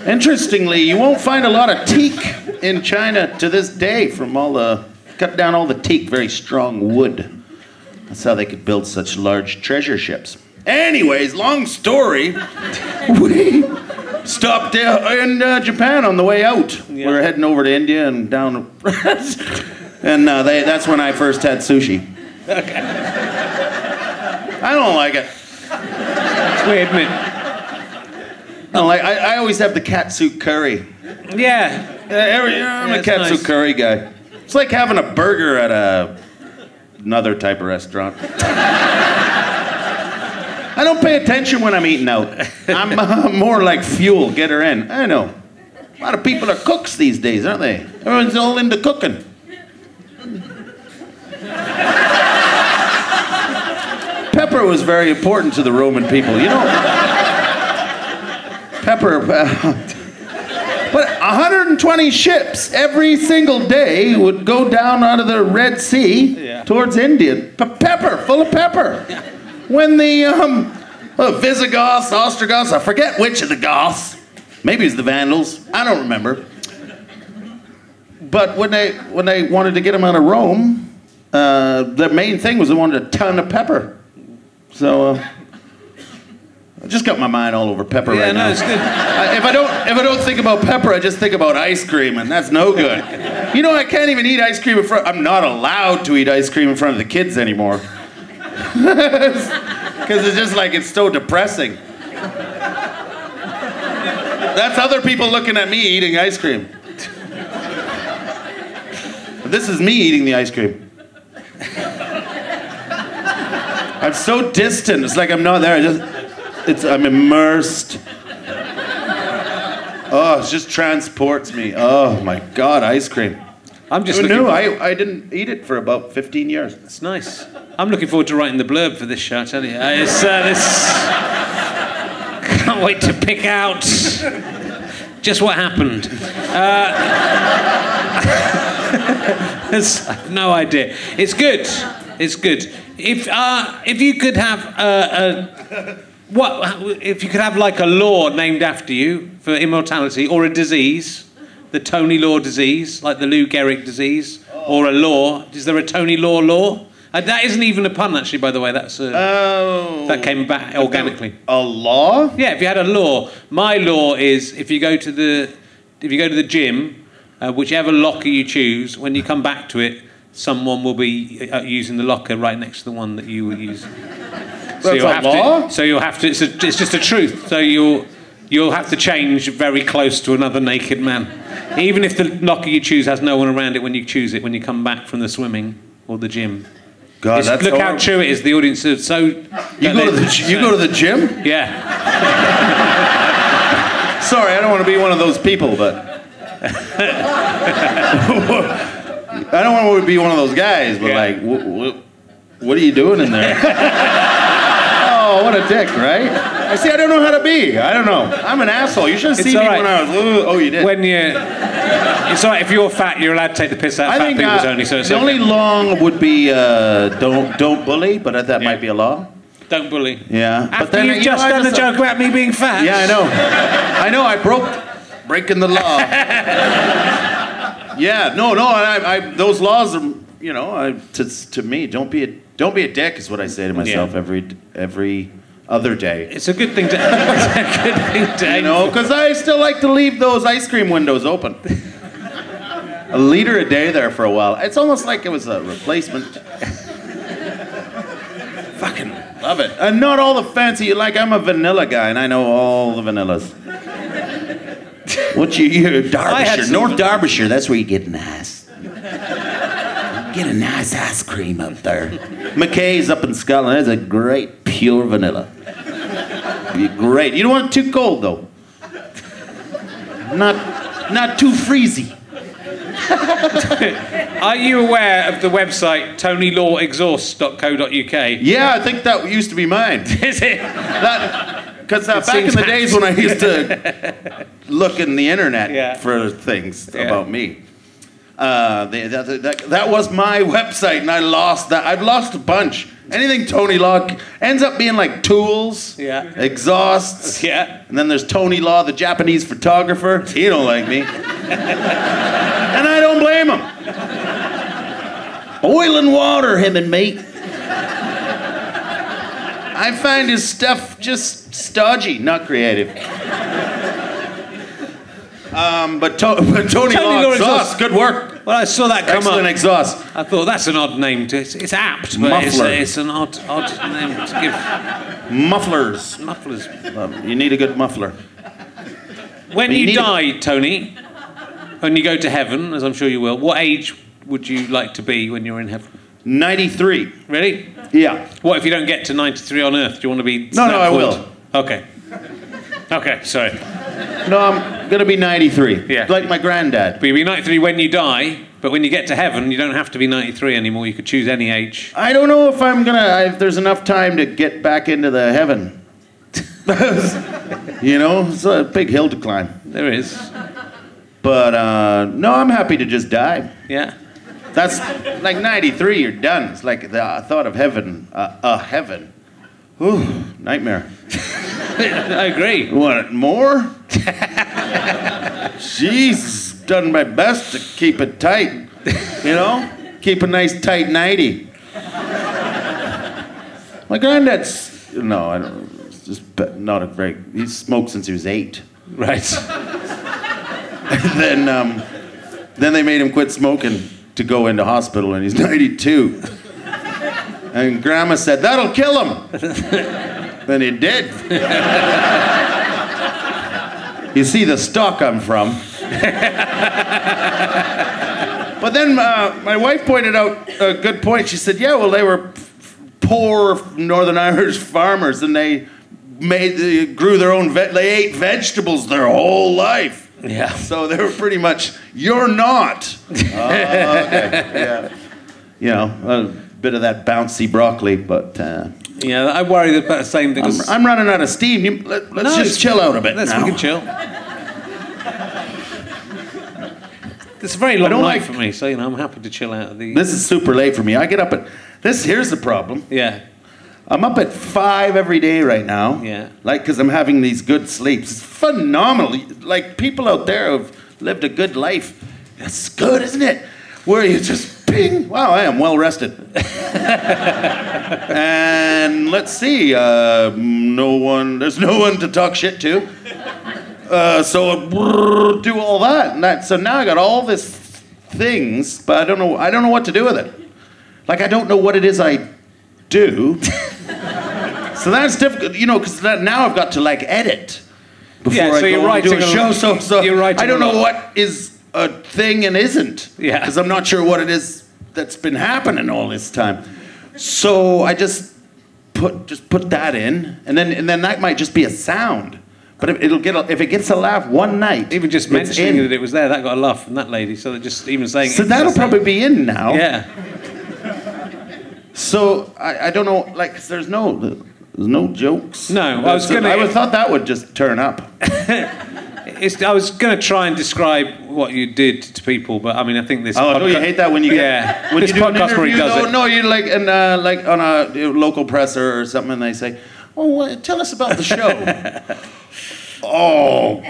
Interestingly, you won't find a lot of teak in China to this day from all the cut down all the teak, very strong wood. That's how they could build such large treasure ships. Anyways, long story. We stopped uh, in uh, Japan on the way out. We were heading over to India and down, and uh, they, that's when I first had sushi. Okay. I don't like it. It's weird, isn't I like. I, I always have the katsu curry. Yeah. Uh, every, I'm Yeah, a katsu nice. curry guy. It's like having a burger at a another type of restaurant. I I don't pay attention when I'm eating out. I'm uh, more like fuel. Get her in. I know. A lot of people are cooks these days, aren't they? Everyone's all into cooking. Pepper was very important to the Roman people. You know, pepper. But 120 ships every single day would go down out of the Red Sea Yeah. towards India. Pepper, full of pepper. When the um, uh, Visigoths, Ostrogoths, I forget which of the Goths, maybe it's the Vandals, I don't remember. But when they when they wanted to get them out of Rome, uh, the main thing was they wanted a ton of pepper. So uh, I just got my mind all over pepper Yeah, right no, now. it's good. I- if I don't if I don't think about pepper, I just think about ice cream, and that's no good. You know, I can't even eat ice cream in front. I'm not allowed to eat ice cream in front of the kids anymore. Because it's just like it's so depressing. That's other people looking at me eating ice cream. This is me eating the ice cream. I'm so distant. It's like I'm not there. I just, it's I'm immersed. Oh, it just transports me. Oh my God, ice cream. I'm just Who looking. knew? I, I didn't eat it for about 15 years. It's nice. I'm looking forward to writing the blurb for this show. I tell you, Uh, it's uh, this. Can't wait to pick out just what happened. Uh, I have no idea. It's good. It's good. If uh, if you could have uh, a what if you could have like a law named after you for immortality or a disease, the Tony Law disease, like the Lou Gehrig disease, or a law? Is there a Tony Law law? Uh, that isn't even a pun, actually. By the way, that's uh, Oh. that came back organically. A law? Yeah, if you had a law, my law is if you go to the if you go to the gym, uh, whichever locker you choose, when you come back to it, someone will be uh, using the locker right next to the one that you were using. So That's you'll have law? to. So you'll have to. It's, a, it's just a truth. So you'll you'll have to change very close to another naked man, even if the locker you choose has no one around it when you choose it. When you come back from the swimming or the gym. God, It's- that's look how true it is. The audience is so. You go to the g- you go to the gym? Yeah. Sorry, I don't want to be one of those people, but I don't want to be one of those guys. But Yeah. like, wh- wh- what are you doing in there? oh, what a dick, right? I see. I don't know how to be. I don't know. I'm an asshole. You should have seen me right. when I was. Oh, you did. When you, it's all right. If you're fat, you're allowed to take the piss out of I fat think people's uh, only. So the okay. only law would be uh, don't don't bully, but that Yeah. might be a law. Don't bully. Yeah. After but then you've you just know, done a just- joke about me being fat. Yeah, I know. I know. I broke breaking the law. yeah. No. No. I, I those laws are. You know. I, to to me, don't be a don't be a dick is what I say to myself Yeah. every every other day. It's a good thing to. it's a good thing to. You know, because I still like to leave those ice cream windows open. a liter a day there for a while. It's almost like it was a replacement. Fucking love it. And not all the fancy. Like I'm a vanilla guy, and I know all the vanillas. What you had Derbyshire, North Derbyshire? That's where you get nice. Get a nice ice cream up there. Mackie's up in Scotland. That's a great pure vanilla. Be great. You don't want it too cold though. Not, not too freezy. Are you aware of the website tonylawexhaust.co.uk? Yeah, I think that used to be mine. Is it? Because uh, back in seems the days when I used to look in the internet Yeah. for things Yeah. about me, uh, they, that, that, that was my website, and I lost that. I've lost a bunch. Anything Tony Law ends up being like tools, Yeah. exhausts, Yeah. and then there's Tony Law, the Japanese photographer. He don't like me, and I don't blame him. Oil and water, him and me. I find his stuff just stodgy, not creative. Um, but, to- but Tony, Tony Law, Law exhaust, exhaust. good work. Well, I saw that come Excellent up. exhaust. I thought that's an odd name to. It's, it's apt, but it's, Muffler. it's an odd, odd name to give Mufflers. mufflers. Um, you need a good muffler. When But you you need- die, Tony, when you go to heaven, as I'm sure you will, what age would you like to be when you're in heaven? 93. Really? Yeah. What if you don't get to 93 on Earth? Do you want to be? No, no, snapped I forward? Okay. Okay, sorry. No, I'm going to be 93. Yeah. Like my granddad. But you'll be 93 when you die, but when you get to heaven, you don't have to be 93 anymore. You could choose any age. I don't know if I'm going to, if there's enough time to get back into the heaven. you know, it's a big hill to climb. There is. But uh, no, I'm happy to just die. Yeah. That's like 93, you're done. It's like the thought of heaven, uh, a heaven. Ooh, nightmare. I agree. Want more? Jeez, done my best to keep it tight. You know, keep a nice tight 90. My granddad's no, I don't. It's just be- not a very. He's smoked since he was eight. Right. then, um, then they made him quit smoking to go into hospital, and he's 92. And Grandma said that'll kill him. then he did. you see the stock I'm from. but then uh, my wife pointed out a good point. She said, "Yeah, well, they were poor Northern Irish farmers, and they made they grew their own. Ve- they ate vegetables their whole life." Yeah. So they were pretty much, you're not. Oh, okay. Yeah. You know, a bit of that bouncy broccoli, but uh, Yeah, I worry about the same thing. I'm, I'm running out of steam. You, let, us No, just chill out a bit Let's now. we can chill. It's a very long night like- for me, so you know I'm happy to chill out. The This is super late for me. I get up at this. Here's the problem. yeah, I'm up at five every day right now. Yeah. Like, because I'm having these good sleeps. It's phenomenal. Like, people out there who've lived a good life. That's good, isn't it? Where you just ping. Wow, I am well rested. and let's see. Uh, no one. There's no one to talk shit to. Uh, so brrr, do all that, and that. So now I got all this things, but I don't know. I don't know what to do with it. Like I don't know what it is I do. so that's difficult, you know, because now I've got to like edit before Yeah, I so you're go and do a show. So, so You're I don't know what is a thing and isn't. Yeah. Because I'm not sure what it is that's been happening all this time. So I just put just put that in, and then and then that might just be a sound. But if it'll get a, if it gets a laugh one night, even just mentioning in. that it was there, that got a laugh from that lady. So just even saying So that'll probably be in now. yeah. So I, I don't know, like 'cause there's no there's no jokes. No, I was There's- gonna- I would thought that would just turn up. It's, I was going to try and describe what you did to people, but I mean, I think this. Oh, don't you hate that when you get yeah. when this you do podcast probably interview? does though, it. No, you're like and uh, like on a local presser or something, and they say, "Oh, uh, tell us about the show." oh,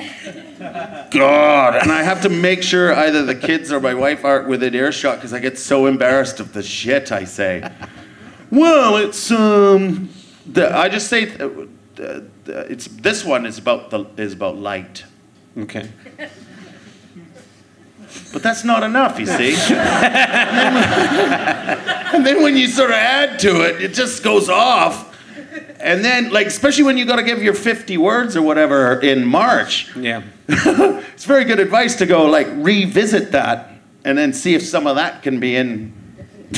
God! And I have to make sure either the kids or my wife aren't within earshot because I get so embarrassed of the shit I say. Well, it's um, the, I just say uh, uh, it's this one is about the is about light. Okay. But that's not enough, you see. and then when you sort of add to it, it just goes off. And then, like, especially when you got to give your 50 words or whatever in March, Yeah. it's very good advice to go, like, revisit that and then see if some of that can be in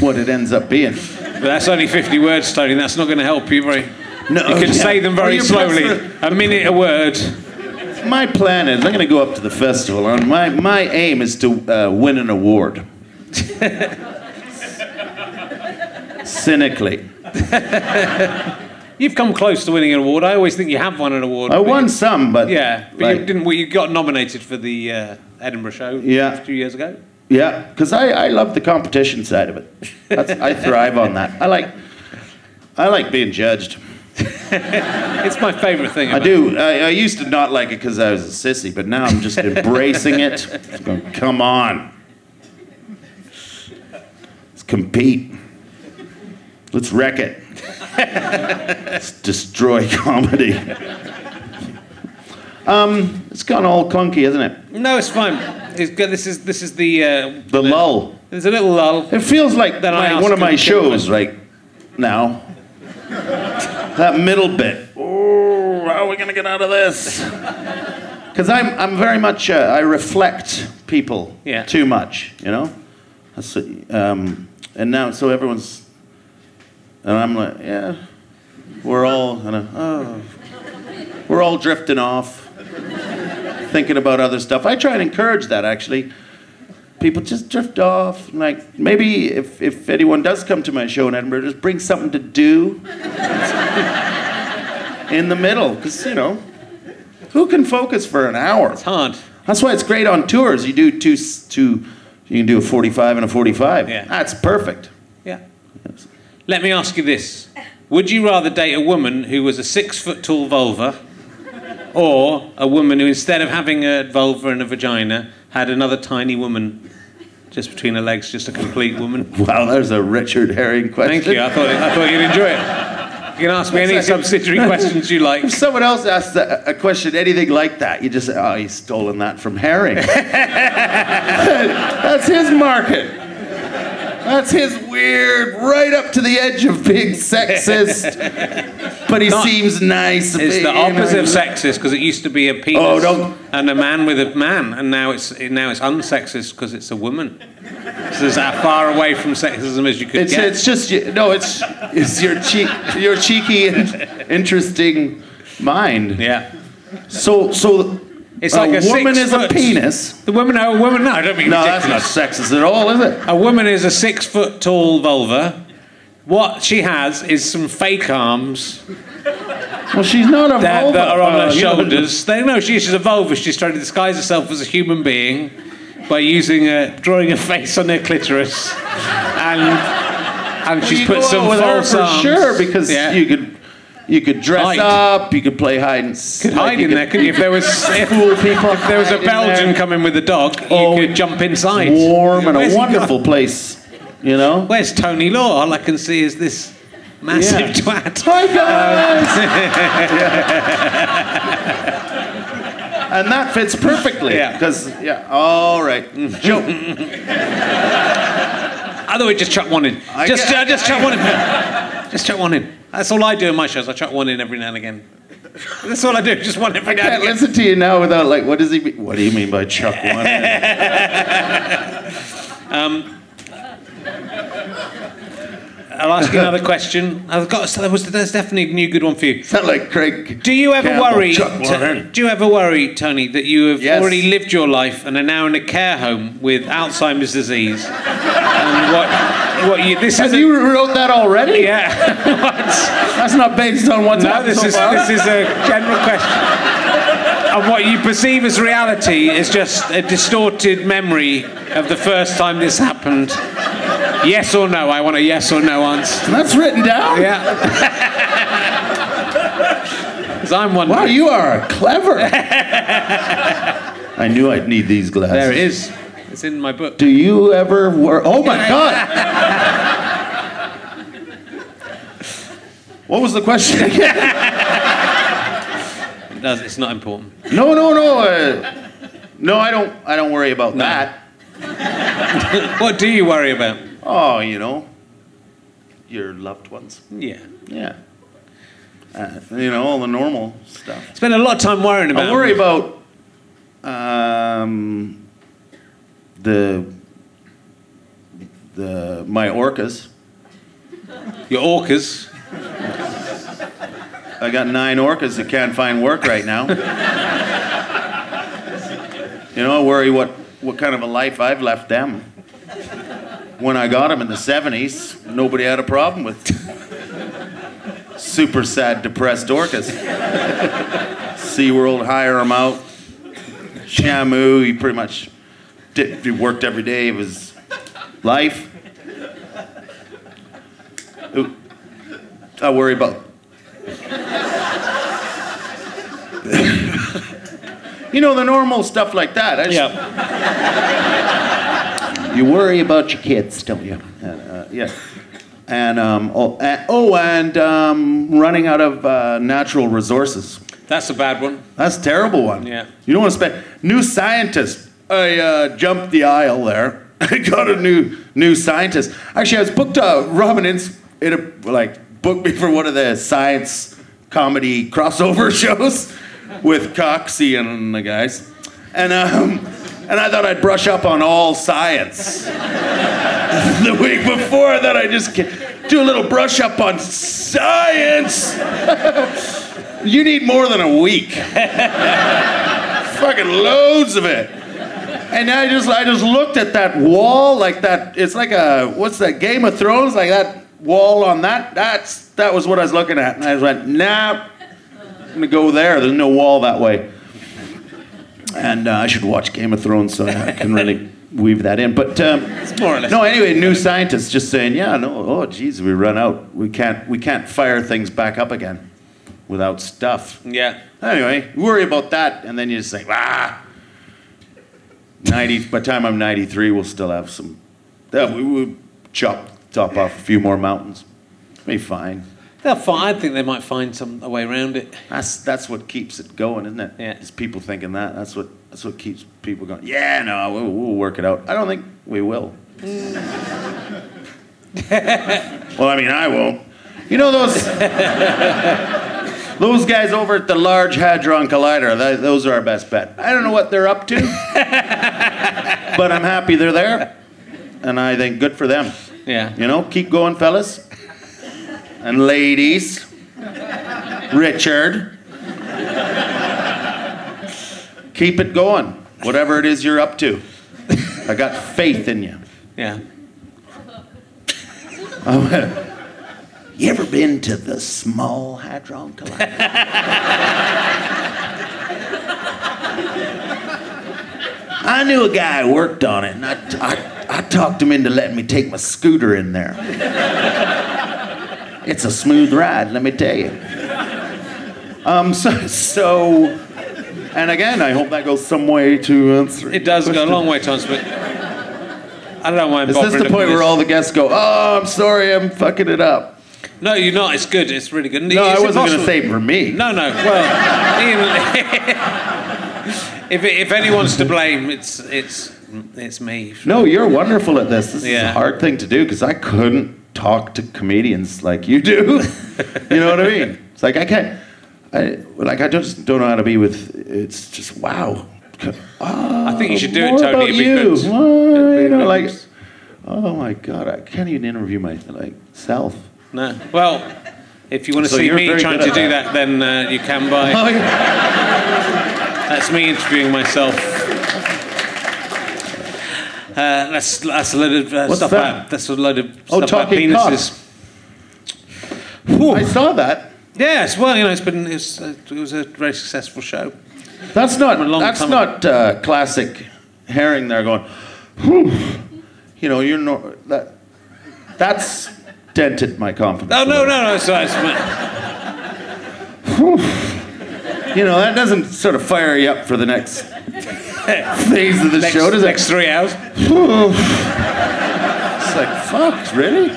what it ends up being. But that's only 50 words, Tony. That's not going to help you very. No, you can yeah. say them very slowly. A minute a word. My plan is I'm going to go up to the festival, and my, my aim is to uh, win an award. Cynically. You've come close to winning an award. I always think you have won an award. I won you- some, but. Yeah, but like- you didn't. Well, you got nominated for the uh, Edinburgh show. Yeah. A few years ago. Yeah, because I, I love the competition side of it. That's, I thrive on that. I like I like being judged. It's my favourite thing. I do. I, I used to not like it because I was a sissy, but now I'm just embracing it. Just going, Come on, let's compete. Let's wreck it. Let's destroy comedy. Um, it's gone all clunky, isn't it? No, it's fine. It's good. This is this is the uh, The lull. There's a little lull. It feels like my- one of my shows right now. That middle bit. Oh, how are we gonna get out of this? Because I'm I'm very much uh, I reflect people Yeah. too much, you know. That's, um, and now, so everyone's, and I'm like, yeah, we're all, and I, oh, we're all drifting off, thinking about other stuff. I try and encourage that actually. People just drift off. Like maybe if, if anyone does come to my show in Edinburgh, just bring something to do in the middle, because you know, who can focus for an hour? It's hard. That's why it's great on tours. You do two, two you can do a 45 and a 45. Yeah. That's perfect. Yeah. Let me ask you this. Would you rather date a woman who was a six foot tall vulva or a woman who, instead of having a vulva and a vagina, had another tiny woman just between her legs, just a complete woman? Wow, there's a Richard Herring question. Thank you. I thought, I thought you'd enjoy it. You can ask me any like- subsidiary questions you like. If someone else asks a, a question, anything like that, you just say, oh, he's stolen that from Herring. That's his market. That's his weird, right up to the edge of being sexist, but he Not- seems nice. It's the know. opposite of sexist because it used to be a penis Oh, and a man with a man, and now it's now it's unsexist because it's a woman. So it's as far away from sexism as you could It's, get. it's just no. It's it's your cheek, your cheeky and interesting mind. yeah. So so It's like a woman is a penis. The woman, no, a woman, no, I don't mean No, that's not sexist at all, is it? A woman is a six foot tall vulva. What she has is some fake arms Well, she's not a that, vulva. that are on Uh, her know, shoulders. They know she's a vulva. She's trying to disguise herself as a human being by using a drawing a face on her clitoris, and and she's you put some false arms. sure because Yeah. you could you could dress Hide. up, you could play hide and s- could hide you in there, couldn't you? If there was if, Fool people if there was a hide in Belgian there. coming with a dog, you Oh, could jump inside. warm and Where's a he wonderful place, you know. Where's Tony Law? All I can see is this massive Yeah. twat. Hi guys. and that fits perfectly Yeah. because yeah. All right, Joe. Otherwise, just chuck one in. I just, get- uh, just chuck one in. Just chuck one in. That's all I do in my shows. I chuck one in every now and again. That's all I do. Just one every now and can't again. listen to you now without like, what does he mean? What do you mean by Chuck one? Um, I'll ask you another question. I've got. So there was. There's definitely a new good one for you. Sound like Craig. Do you ever Campbell, worry? Chuck to- Warren. do you ever worry, Tony, that you have Yes. already lived your life and are now in a care home with Alzheimer's disease? and what? What you? This is. You wrote that already? yeah. What? That's not based on what's No, happened this so is far. this is a general question. And what you perceive as reality is just a distorted memory of the first time this happened. Yes or no? I want a yes or no answer. That's written down. Yeah. Because I'm wondering. Wow, you are clever. I knew I'd need these glasses. There it is. It's in my book. Do you ever work? Oh my God! what was the question again? No, it's not important. No, no, no. Uh, no, I don't. I don't worry about No. that. What do you worry about? Oh, you know, your loved ones. Yeah. Yeah. Uh, you know all the normal stuff. Spend a lot of time worrying about. I worry about um, the the my orcas. your orcas. I got nine orcas that can't find work right now. you know, I worry what, what kind of a life I've left them. When I got him in the 70s, nobody had a problem with super sad, depressed orcas. SeaWorld hire them out. Shamu, he pretty much did, he worked every day of his life. I worry about you know the normal stuff like that. I just- Yeah. You worry about your kids, don't you? Uh, uh, yeah. And um, oh, and, oh, and um, running out of uh, natural resources. That's a bad one. That's a terrible one. Yeah. You don't want to spend new scientist. I uh, jumped the aisle there. I got a new new scientist. Actually, I was booked. Uh, Robin Ince in a, like booked me for one of the science comedy crossover shows with Coxie and the guys. And um, And I thought I'd brush up on all science. the week before, I thought I'd just do a little brush up on science. you need more than a week. Fucking loads of it. And I just I just looked at that wall like that. It's like a what's that Game of Thrones? Like that wall on that. That's that was what I was looking at. And I went, nah, I'm gonna go there. There's no wall that way. And uh, I should watch Game of Thrones so I can really weave that in. But um, It's more or less. no, anyway, new scientists just saying, yeah, no, oh, geez, we run out. We can't we can't fire things back up again without stuff. Yeah. Anyway, worry about that, and then you just think, ah. 90, by the time I'm 93, we'll still have some. Yeah, we would chop, top off a few more mountains. Be fine. They'll find, I think they might find some a way around it. That's that's what keeps it going, isn't it? Yeah. It's people thinking that. That's what that's what keeps people going. Yeah, no, we'll, we'll work it out. I don't think we will. well, I mean, I won't. You know those those guys over at the Large Hadron Collider. That, those are our best bet. I don't know what they're up to, but I'm happy they're there, and I think good for them. Yeah. You know, keep going, fellas. And ladies. Richard. Keep it going. Whatever it is you're up to. I got faith in you. Yeah. Oh, you ever been to the Small Hadron Collider? I knew a guy who worked on it, and I, I, I talked him into letting me take my scooter in there. It's a smooth ride, let me tell you. Um, so, so, and again, I hope that goes some way to answer. It does go a long way, Thomas, but I don't mind Is this the point where all the guests go, "Oh, I'm sorry, I'm fucking it up"? No, you're not. It's good. It's really good. No, I wasn't going to say for me. No, no. Well, if if anyone's to blame, it's it's it's me. No, you're wonderful at this. This is a hard thing to do because I couldn't talk to comedians like you do. you know what I mean? It's like I can't. I like I just don't know how to be with. It's just wow. I think you should do it, Tony. about you. Well, you know, like, oh my god, I can't even interview my like self. No. Well, if you want to So see me trying to do that. that, then uh, you can buy. Oh, yeah. That's me interviewing myself. Uh, that's that's a load of uh, What's stuff that? about that's a load of Oh, stuff about talking penises. Whew. I saw that. Yes, well, you know, it's been it's, uh, it was a very successful show. That's not. a long That's time not uh, classic herring. There going. Whew. You know, you're no that. That's dented my confidence. Oh a no, little. no, no! It's, it's, You know, that doesn't sort of fire you up for the next phase of the next, show, does it? next three hours. It's like, fuck, really?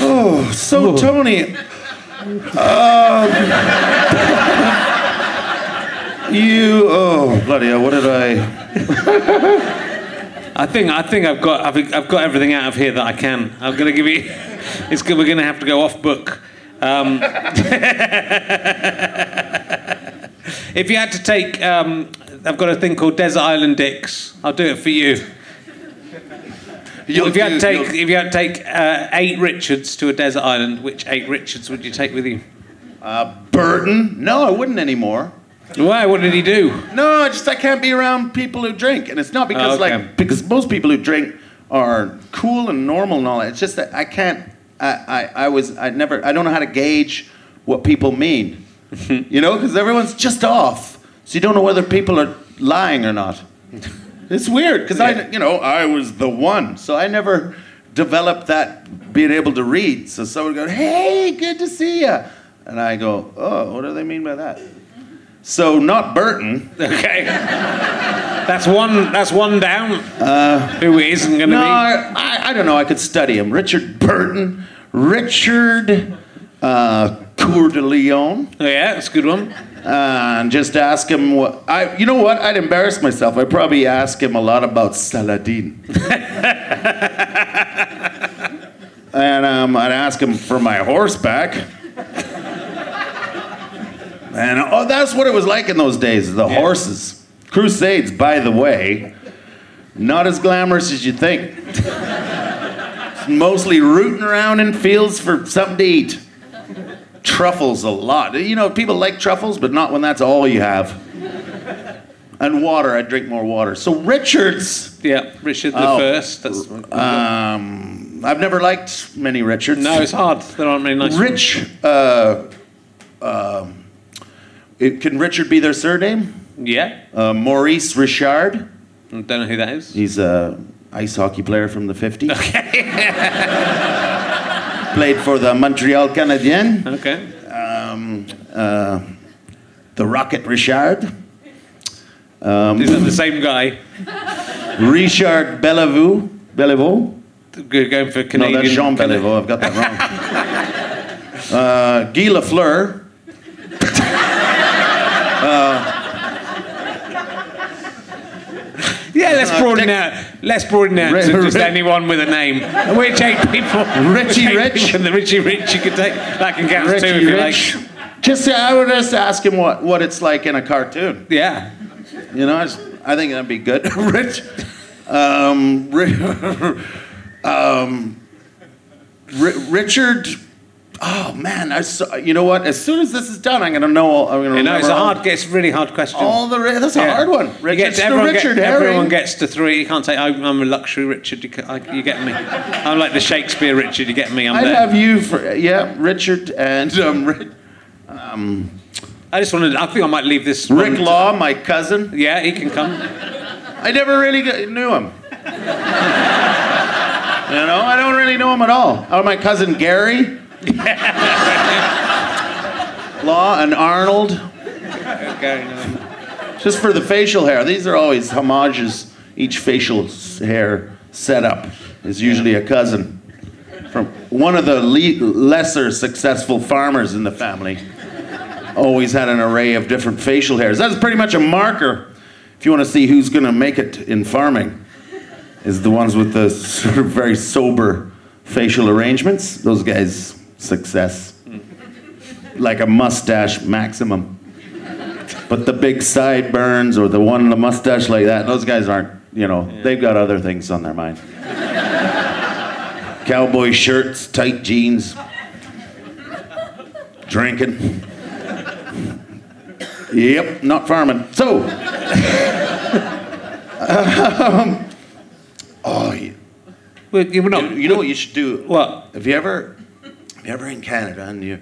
Oh, so Tony. Um, you, oh, bloody hell, what did I. I think I think I've got I've, I've got everything out of here that I can. I'm going to give you. It's good. We're going to have to go off book. Um, if you had to take, um, I've got a thing called Desert Island Dicks. I'll do it for you. You'll if you had to take, if you had to take uh, eight Richards to a desert island, which eight Richards would you take with you? Uh, Burton? No, I wouldn't anymore. Why? What did he do? No, I just I can't be around people who drink, and it's not because Oh, okay. like because most people who drink are cool and normal and all that. It's just that I can't. I I, I was I never I don't know how to gauge what people mean. you know, because everyone's just off, so you don't know whether people are lying or not. It's weird because I you know I was the one, so I never developed that being able to read. So someone would go, "Hey, good to see you," and I go, "Oh, what do they mean by that?" So not Burton. Okay, that's one. That's one down. Who it isn't going to No, be? I, I don't know. I could study him. Richard Burton, Richard uh, Coeur de Lion, Oh, yeah, that's a good one. Uh, and just ask him what. I, you know what? I'd embarrass myself. I'd probably ask him a lot about Saladin. and um, I'd ask him for my horseback. And oh, that's what it was like in those days. The Yeah. horses. Crusades, by the way, not as glamorous as you think. Mostly rooting around in fields for something to eat. Truffles a lot. You know, people like truffles, but not when that's all you have. And water, I drink more water. So Richards, Yeah, Richard the Oh. First. That's, um, I've never liked many Richards. no, it's hard. There aren't many nice. Rich, uh, um, it, can Richard be their surname? Yeah, Uh, Maurice Richard. I don't know who that is. He's a ice hockey player from the 50s. Played for the Montreal Canadiens. Okay. Um, uh, the Rocket Richard. Um, Is that the same guy? Richard Béliveau. Béliveau? Good going for Canadian. No, that's Jean Béliveau. I've got that wrong. uh, Guy Lafleur. Yeah, let's Uh, broaden out. Let's broaden out to just anyone with a name. Which eight people? Richie Rich. people- The Richie Rich you could take. That can count two if you Rich. like. Just, I would just ask him what, what it's like in a cartoon. Yeah. You know, I, just- I think that'd be good. Rich, um, Ri- um, Ri- Richard. Oh man, I you know what? As soon as this is done, I'm gonna know. I'm gonna You know, it's a hard, it's really hard question. All the that's a Yeah. hard one. Get to- everyone, Richard get, everyone gets to three. You can't say I'm, I'm a luxury Richard. You, I, you get me. I'm like the Shakespeare Richard. You get me. I'm I'd there. have you for yeah, Richard and um, Rick, I just wanted. I think I might leave this. Rick to- Law, my cousin. Yeah, he can come. I never really got, knew him. you know, I don't really know him at all. Oh, my cousin Gary. Law and Arnold. Just for the facial hair. These are always homages. Each facial hair setup is usually a cousin from one of the le- lesser successful farmers in the family. Always had an array of different facial hairs. That's pretty much a marker if you want to see who's going to make it in farming. Is the ones with the sort of very sober facial arrangements. Those guys, success. Like a mustache maximum. But the big sideburns or the one in the mustache like that, those guys aren't, you know, they've got other things on their mind. Cowboy shirts, tight jeans, drinking. Yep, not farming. So, um, oh, you, Well, you- we're not. you know what you should do? What? If you ever, if you're ever in Canada and you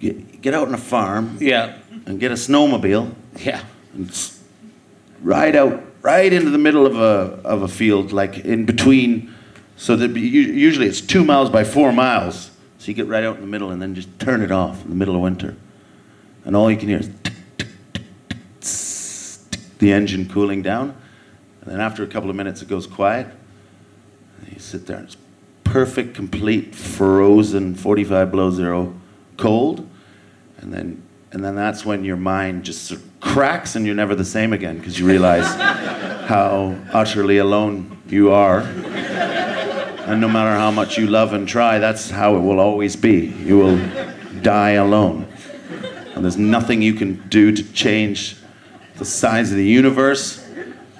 get, get out on a farm Yeah. and get a snowmobile Yeah. and s- ride out right into the middle of a of a field, like in between. So that be- usually it's two miles by four miles. So you get right out in the middle and then just turn it off in the middle of winter, and all you can hear is tick, tick, tick, tick, tss, tick, the engine cooling down. And then after a couple of minutes, it goes quiet. And you sit there and it's perfect, complete, frozen, 45 below zero, cold. And then, and then that's when your mind just sort of cracks and you're never the same again because you realize how utterly alone you are. And no matter how much you love and try, that's how it will always be. You will die alone. And there's nothing you can do to change the size of the universe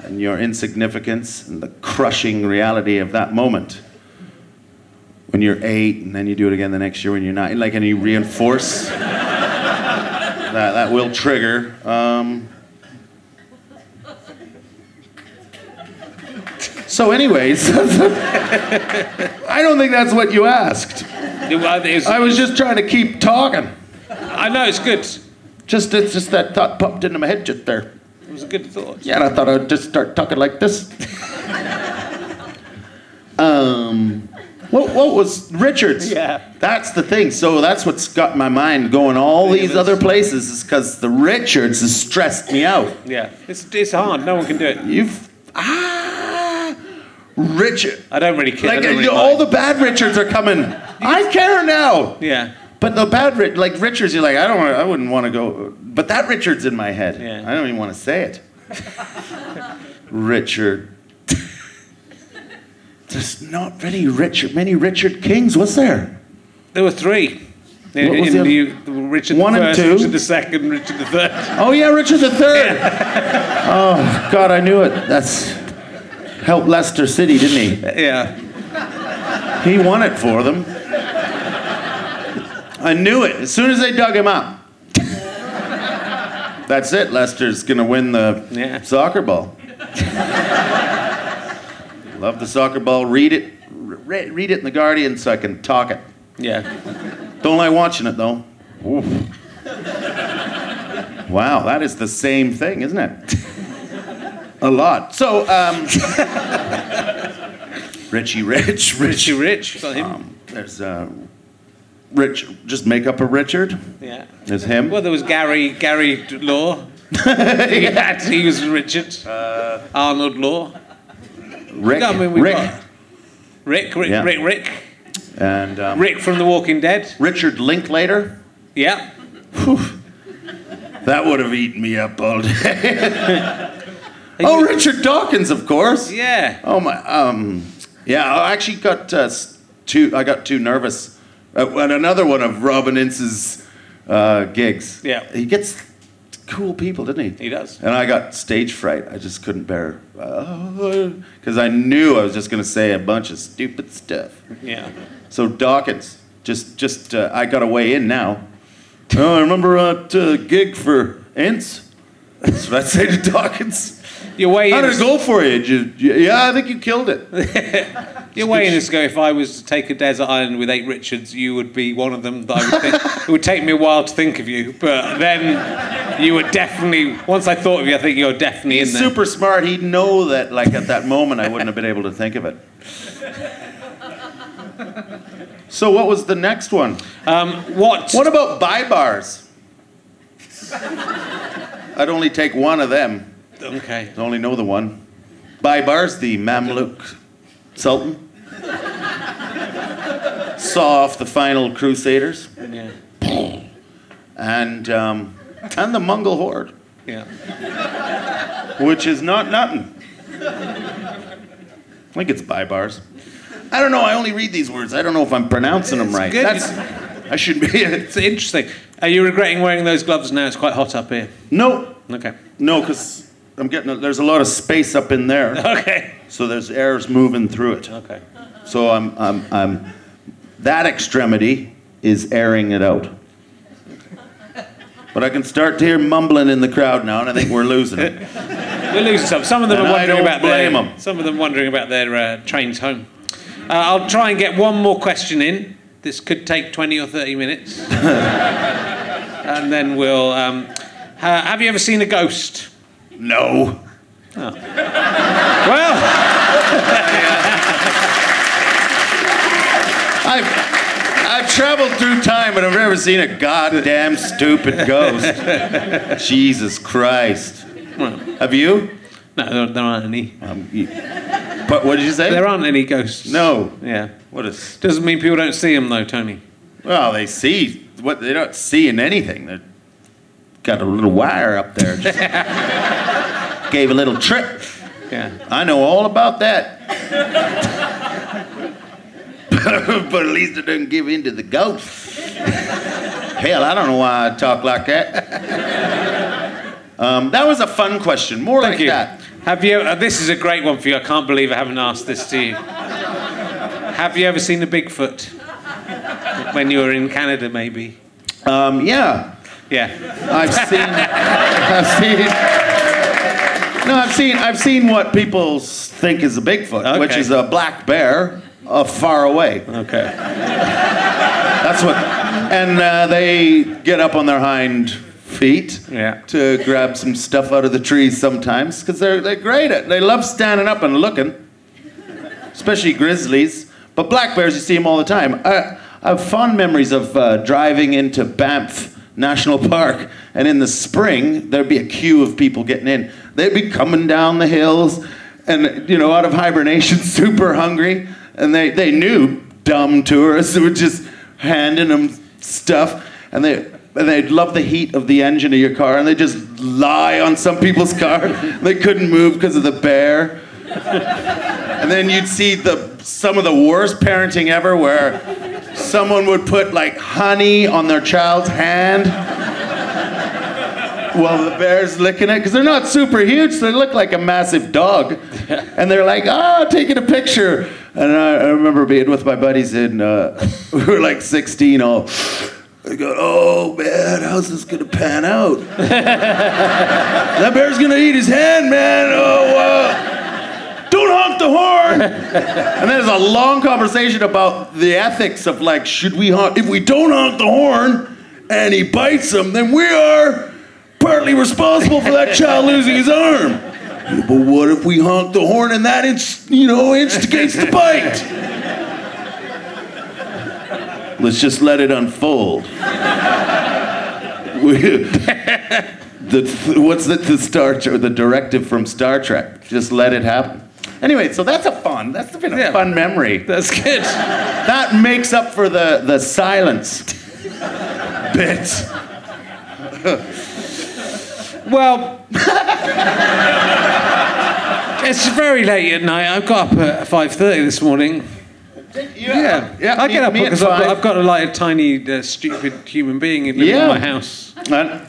and your insignificance and the crushing reality of that moment. When you're eight and then you do it again the next year when you're nine, like, and you reinforce that, that will trigger. Um, so, anyways, I don't think that's what you asked. It- well, it was- I was just trying to keep talking. I know it's good. Just it's just that thought popped into my head just there. It was a good thought. Yeah, and I thought I'd just start talking like this. um, what, what was Richards? Yeah. That's the thing. So that's what's got my mind going all these other places is because the Richards has stressed me out. Yeah. It's, it's hard. No one can do it. You've ah Richard. I don't really care. Like really all the bad Richards are coming. I care now. Yeah. But the bad like Richards, you're like I don't. Wanna, I wouldn't want to go. But that Richard's in my head. Yeah. I don't even want to say it. Richard. There's not many Richard, many Richard Kings, was there? There were three. In, What was in the the, Richard One the and First, two? Richard the Second, Richard the Third. Oh yeah, Richard the Third. oh God, I knew it. That's helped Leicester City, didn't he? Uh, yeah. He won it for them. I knew it as soon as they dug him up. That's it. Leicester's gonna win the Yeah. soccer ball. Love the soccer ball. Read it. Re- read it in the Guardian so I can talk it. Yeah. Don't like watching it though. Oof. Wow, that is the same thing, isn't it? A lot. So, um, Richie Rich, Richie Rich. Rich. Got him. Um, there's uh, Rich. Just make up a Richard. yeah. There's him. Well, there was Gary Gary Law. he, had, he was Richard. Uh, Arnold Law. Rick. I mean, Rick. Rick, Rick, Yeah. Rick, Rick, And um, Rick from The Walking Dead. Richard Linklater. Yeah. That would have eaten me up all day. oh, Richard Dawkins, of course. Yeah. Oh my. Um, yeah, I actually got uh, too. I got too nervous uh, at another one of Robin Ince's uh, gigs. Yeah. he gets cool people, didn't he? He does. And I got stage fright. I just couldn't bear because I knew I was just going to say a bunch of stupid stuff. Yeah. So Dawkins, just just uh, I got a way in now. Oh, I remember at uh, gig for Ince. That's what I'd say to Dawkins. Your way How in. did it go for you? Yeah, I think you killed it. Your way in is to go. If I was to take a desert island with eight Richards, you would be one of them. That I would think. it would take me a while to think of you, but then you would definitely. Once I thought of you, I think you're definitely in there. super smart. He'd know that, like at that moment, I wouldn't have been able to think of it. So, what was the next one? Um, what? What about Baybars? I'd only take one of them. Okay. I only know the one. Baybars, the Mamluk Sultan. Saw off the final Crusaders Yeah. and um, and the Mongol horde, Yeah. which is not nothing. I think it's Baybars. I don't know. I only read these words. I don't know if I'm pronouncing them It's right. good. That's. I should be. It's interesting. Are you regretting wearing those gloves now? It's quite hot up here. no, Okay. no, because I'm getting. There's a lot of space up in there, Okay. so there's airs moving through it. Okay. So I'm, I'm, I'm, that extremity is airing it out. But I can start to hear mumbling in the crowd now, and I think we're losing it. We're losing some. Some of them And are wondering about blame their. 'em. Some of them wondering about their uh, trains home. Uh, I'll try and get one more question in. This could take twenty or thirty minutes, and then we'll. Um, ha- have you ever seen a ghost? No. Well, I've, I've traveled through time, but I've never seen a goddamn stupid ghost. Jesus Christ. Have you? no, there, there aren't any. Um, you but what did you say? There aren't any ghosts. No. Yeah. What is? Doesn't mean people don't see them though, Tony. Well, they see what they don't see in anything. They've got a little wire up there. Just gave a little trip. Yeah. I know all about that. but at least it doesn't give in to the ghost. Hell, I don't know why I talk like that. Um, that was a fun question. More Thank like you. that. Have you? Uh, this is a great one for you. I can't believe I haven't asked this to you. Have you ever seen a Bigfoot? When you were in Canada, maybe. Um, yeah, Yeah. I've seen. I've seen. No, I've seen. I've seen what people think is a Bigfoot, which is a black bear uh, far away. Okay. That's what. And uh, they get up on their hind feet Yeah. to grab some stuff out of the trees sometimes because they're, they're great at They love standing up and looking, especially grizzlies. But black bears, you see them all the time. I, I have fond memories of uh, driving into Banff National Park, and in the spring, there'd be a queue of people getting in. They'd be coming down the hills and, you know, out of hibernation, super hungry. And they, they knew dumb tourists who were just handing them stuff. And they, and they'd love the heat of the engine of your car, and they just lie on some people's car. They couldn't move because of the bear. And then you'd see the some of the worst parenting ever, where someone would put like honey on their child's hand while the bear's licking it because they're not super huge. So they look like a massive dog, and they're like, "Ah, taking a picture." And I, I remember being with my buddies, and uh, we were like 16. All I go, "Oh man, how's this gonna pan out?" that bear's gonna eat his hand, man. Oh. Uh, don't honk the horn. and there's a long conversation about the ethics of like, should we honk? If we don't honk the horn and he bites him, then we are partly responsible for that child losing his arm. Yeah, but what if we honk the horn and that, inst- you know, instigates the bite? Let's just let it unfold. the, what's the, the Star the directive from Star Trek? Just let it happen. Anyway, so that's a fun. That's been a Yeah. fun memory. That's good. That makes up for the the silence bits. Well, it's very late at night. I got up at five thirty this morning. Yeah, yeah. I get up because I've got. I've got a, like a tiny, uh, stupid human being living Yeah. in my house. And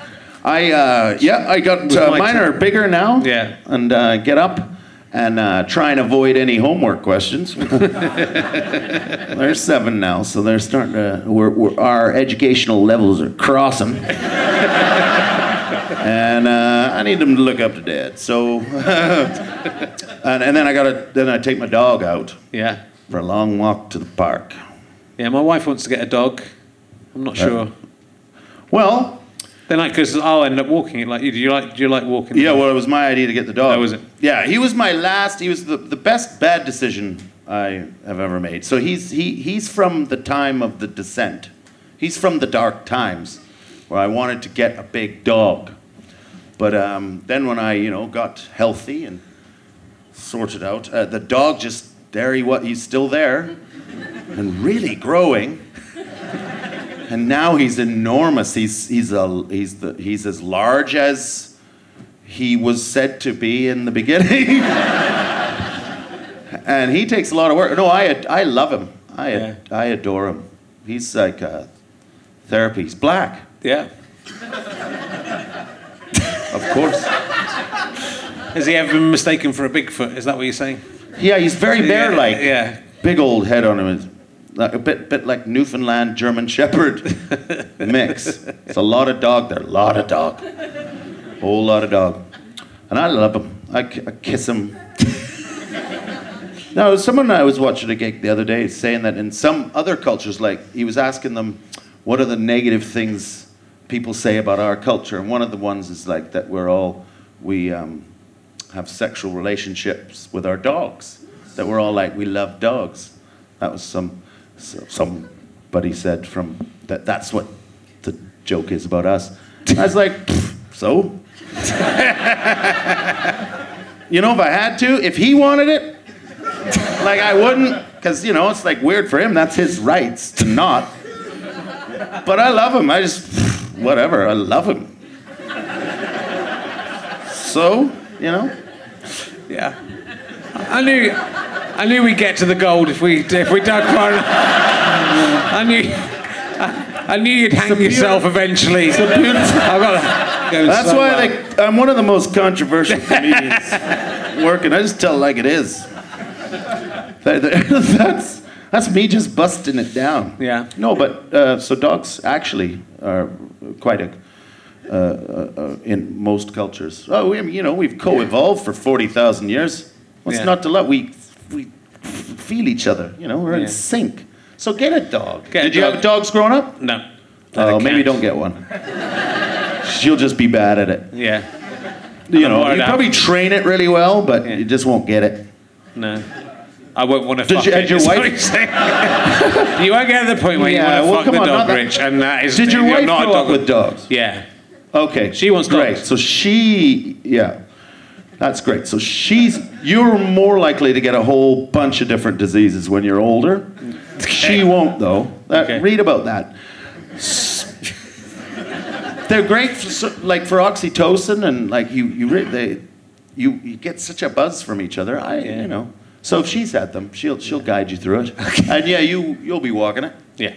I uh, yeah, I got uh, mine are bigger now. Yeah. and uh, get up and uh, try and avoid any homework questions. they're seven now, so they're starting to. We're, we're, our educational levels are crossing. and uh, I need them to look up to dad. So, and, and then I gotta then I take my dog out Yeah, for a long walk to the park. yeah. My wife wants to get a dog. I'm not sure. Well, Then, like, because I'll end up walking it like you. Do you like? Do you like walking? Yeah, well, it was my idea to get the dog. Oh, was it? Yeah, he was my last. He was the, the best bad decision I have ever made. So he's he he's from the time of the descent. He's from the dark times, where I wanted to get a big dog, but um, then when I you know got healthy and sorted out, uh, the dog just there he was. He's still there, and really growing. And now he's enormous. He's he's a he's the he's as large as he was said to be in the beginning. and he takes a lot of work. No, I I love him. I ad- I adore him. He's like uh, therapy. He's black, Yeah. of course. Has he ever been mistaken for a Bigfoot? Is that what you're saying? Yeah, he's very bear-like. Yeah. Big old head on him. Like a bit bit like Newfoundland German Shepherd mix. It's a lot of dog there. A lot of dog. Whole lot of dog. And I love him. I, I kiss him. now, someone I was watching a gig the other day saying that in some other cultures, like he was asking them, what are the negative things people say about our culture? And one of the ones is like that we're all we um, have sexual relationships with our dogs. That we're all like we love dogs. That was some so, somebody said from that. That's what the joke is about us. I was like, so. you know, if I had to, if he wanted it, like I wouldn't, because you know it's like weird for him. That's his rights to not. But I love him. I just whatever. I love him. So you know, Yeah. I knew, I knew we'd get to the gold if we if we dug far enough. I knew, I, I knew you'd hang yourself eventually. it's a beautiful. I've got to go. That's somewhere. why like, I'm one of the most controversial comedians working. I just tell it like it is. That- that- That's that's me just busting it down. Yeah. No, but uh, so dogs actually are quite a. Uh, uh, uh, in most cultures, oh, we, you know, we've co-evolved for forty thousand years. What's Yeah. not to love? We we feel each other. You know, we're in sync. So get a dog. Get a Did you dog. have dogs growing up? No. Oh, a maybe don't get one. She'll just be bad at it. Yeah. You I'm know, you probably train it really well, but Yeah. you just won't get it. No. I won't want to Did fuck you- it. your wife- you're you won't get to the point where Yeah, you well, want to come fuck on, the not dog, Rich, and that is Did your wife not a grow up dog with dogs? Yeah. Okay. She wants great. dogs. So she, yeah, that's great. So she's, you're more likely to get a whole bunch of different diseases when you're older. She won't though. Okay. Read about that. They're great, for, like for oxytocin, and like you, you, they, you, you get such a buzz from each other. I, Yeah. you know. So if she's had them, she'll, she'll guide you through it. And yeah, you, you'll be walking it. Yeah.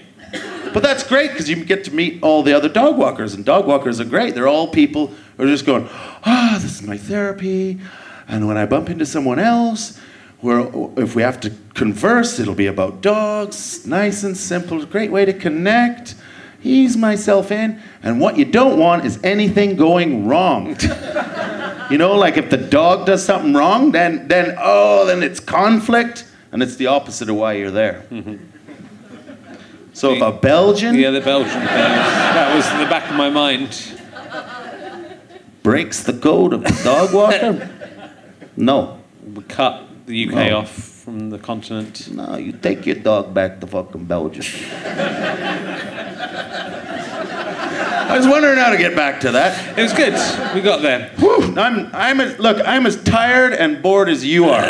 But that's great because you get to meet all the other dog walkers, and dog walkers are great. They're all people who are just going, ah, this is my therapy. And when I bump into someone else, where if we have to converse, it'll be about dogs. Nice and simple, great way to connect. Ease myself in. And what you don't want is anything going wrong. you know, like if the dog does something wrong, then then oh, then it's conflict, and it's the opposite of why you're there. Mm-hmm. So if a Belgian Yeah, the Belgian thing. That was in the back of my mind. breaks the code of the dog walker, no, We cut the UK No. off from the continent. no, you take your dog back to fucking Belgium. I was wondering how to get back to that. It was good. We got there. Whew, I'm, I'm as, look, I'm as tired and bored as you are.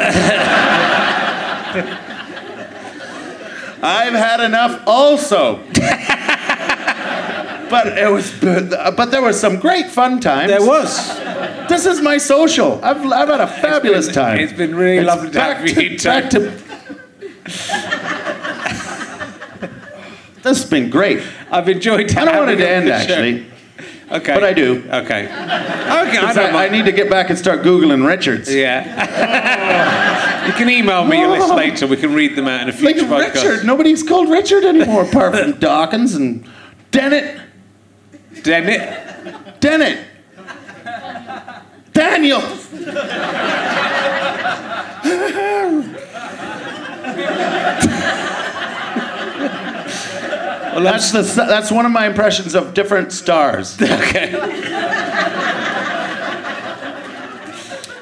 I've had enough also. but it was, but there was some great fun times. There was. This is my social. I've, I've had a fabulous been- time. it's been really lovely to have you, back to. this has been great. I've enjoyed I don't want it to end you on the show. actually, Okay. but I do. Okay. Okay. I I, I need to get back and start googling Richards. Yeah. you can email me your list oh. later. We can read them out in a Like future podcast. Richard, nobody's called Richard anymore apart from Dawkins and Dennett. Dennett. Dennett. Daniel. Well, That's the that's one of my impressions of different stars. okay.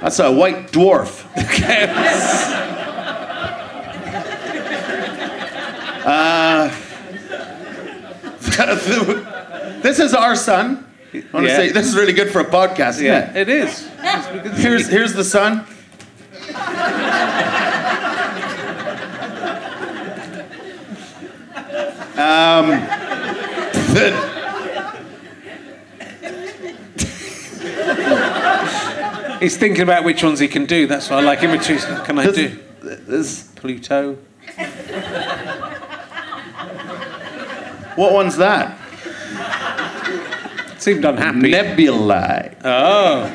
That's a white dwarf. Okay. uh, this is our son. I want to Yeah. say this is really good for a podcast. Yeah, it? it is. It's- we can see- Here's here's the sun. um, He's thinking about which ones he can do. That's what I like him choose. Can I do There's Pluto? what one's that? Seemed unhappy. Nebulae. oh.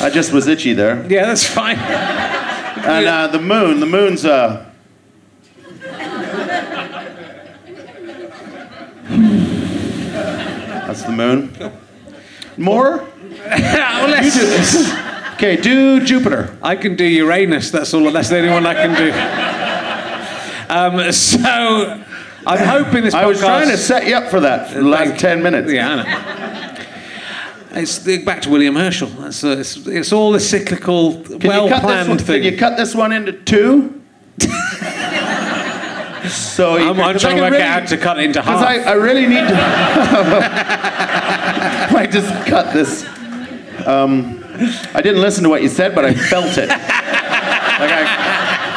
I just was itchy there. Yeah, that's fine. And uh, the moon, the moon's uh. That's the moon. More? well, let's- Okay, do Jupiter. I can do Uranus. That's all. That's the only one I can do. Um, so I'm hoping this podcast. I was trying to set you up for that for the last 10 minutes. Yeah, I know. It's the, back to William Herschel. That's, uh, it's, it's all the cyclical, Can you cut this well-planned one, thing. Can you cut this one into two? so I'm, I'm trying to work can out how to cut it into Because half. I, I really need to. I just cut this. Um, I didn't listen to what you said, but I felt it. like I,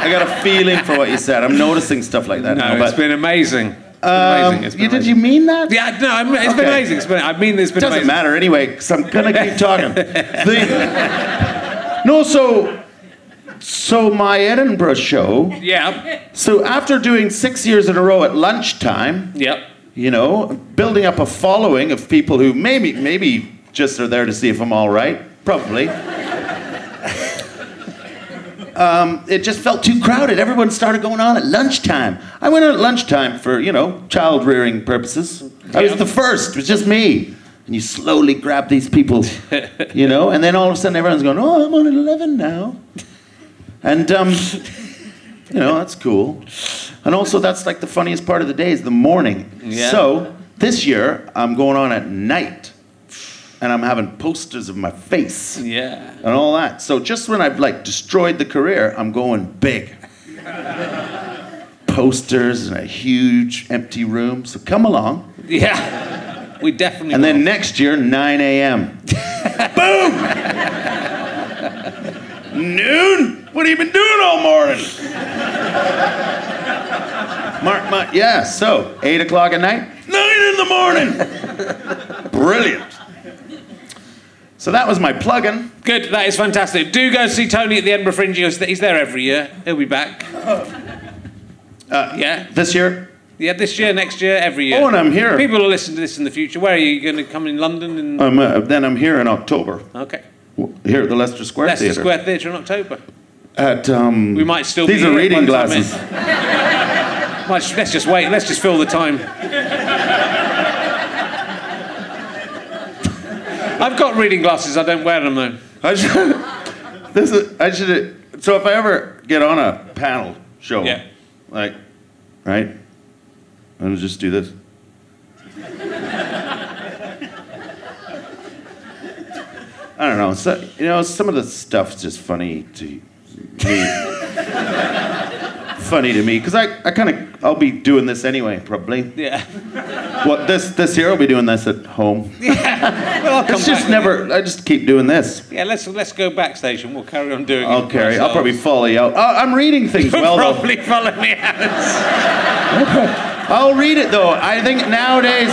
I got a feeling for what you said. I'm noticing stuff like that no, now. it's But been amazing. It's been um, amazing. It's been you, did you mean that? Yeah, no, I'm, it's been amazing. It's been, I mean, it's been Doesn't amazing. matter anyway, because I'm gonna keep talking. The- no, so so my Edinburgh show. Yeah, So after doing six years in a row at lunchtime, yep. you know, building up a following of people who maybe maybe just are there to see if I'm all right, probably. Um, it just felt too crowded. Everyone started going on at lunchtime. I went on at lunchtime for you know child rearing purposes. I was the first. It was just me. And you slowly grab these people, you know, and then all of a sudden everyone's going, "Oh, I'm on at 11 now," and um, you know that's cool. And also, that's like the funniest part of the day is the morning. Yeah. So this year, I'm going on at night, and I'm having posters of my face Yeah. and all that. So just when I've like destroyed the career, I'm going big. posters in a huge empty room. So come along. Yeah. We definitely And then next year, 9 a.m. Boom! Noon? What have you been doing all morning? Mark my, yeah, so 8 o'clock at night, 9 in the morning. Brilliant. So that was my plug-in. Good, that is fantastic. Do go see Tony at the Edinburgh Fringe. He's he's there every year. He'll be back. Uh, Yeah. This year? Yeah, this year, next year, every year. Oh, and I'm here. People will listen to this in the future. Where are you going to come in London? In... I'm, uh, then I'm here in October. okay. Here at the Leicester Square Theatre. Leicester Theatre. Square Theatre in October. At, um, We might still These be are here reading glasses. let's just wait. Let's just fill the time. I've got reading glasses. I don't wear them though. I should, this is, I should, so if I ever get on a panel show, Yeah. like, right, I'm gonna just do this. I don't know. So, you know, some of the stuff's just funny to me. Funny to me because I, I kind of I'll be doing this anyway probably. Yeah. What this this year I'll be doing this at home. Yeah. Well, I'll come It's just back. never. I just keep doing this. Yeah, let's let's go backstage and we'll carry on doing it. I'll carry. I'll probably follow you out. Oh, I'm reading things You'll well though. probably follow me out. I'll read it though. I think nowadays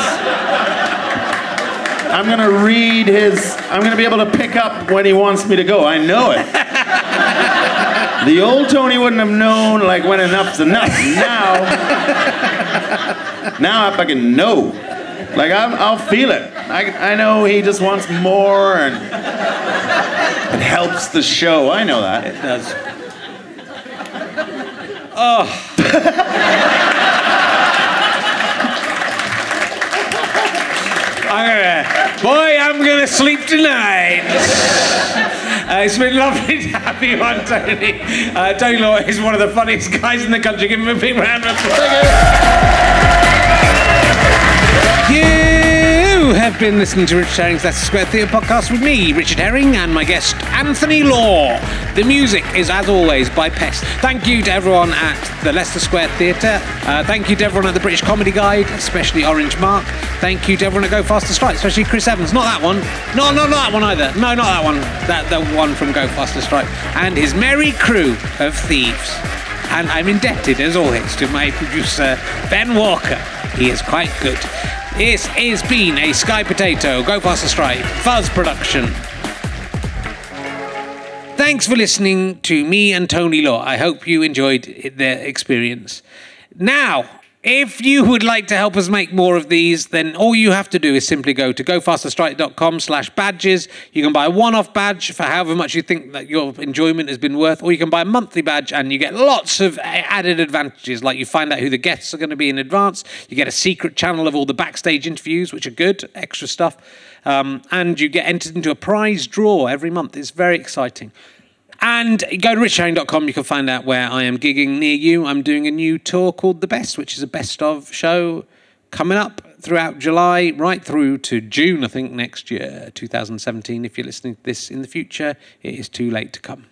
I'm gonna read his. I'm gonna be able to pick up when he wants me to go. I know it. The old Tony wouldn't have known like when enough's enough. Now, now I fucking know. Like I'm, I'll feel it. I, I know he just wants more, and it helps the show. I know that. It does. Oh. I'm gonna, boy, I'm gonna sleep tonight. Uh, it's been lovely to have you on, Tony. Uh, Tony Law is one of the funniest guys in the country. Give him a big round of applause. Thank You have been listening to Richard Herring's Leicester Square Theatre podcast with me, Richard Herring, and my guest, Anthony Law. The music is, as always, by Pest. Thank you to everyone at the Leicester Square Theatre. Uh, thank you to everyone at the British Comedy Guide, especially Orange Mark. Thank you to everyone at Go Faster Stripe, especially Chris Evans. Not that one. No, no, not that one either. No, not that one. That the one from Go Faster Stripe. And his merry crew of thieves. And I'm indebted, as always, to my producer, Ben Walker. He is quite good. This has been a Sky Potato, Go Faster Stripe, Fuzz production. Thanks for listening to me and Tony Law. I hope you enjoyed their experience. Now, if you would like to help us make more of these, then all you have to do is simply go to gofasterstripe.com slash badges. You can buy a one-off badge for however much you think that your enjoyment has been worth, or you can buy a monthly badge and you get lots of added advantages, like you find out who the guests are going to be in advance, you get a secret channel of all the backstage interviews, which are good, extra stuff, um, and you get entered into a prize draw every month. It's very exciting. And go to richherring.com. You can find out where I am gigging near you. I'm doing a new tour called The Best, which is a best of show coming up throughout July, right through to June, I think, next year, 2017. If you're listening to this in the future, it is too late to come.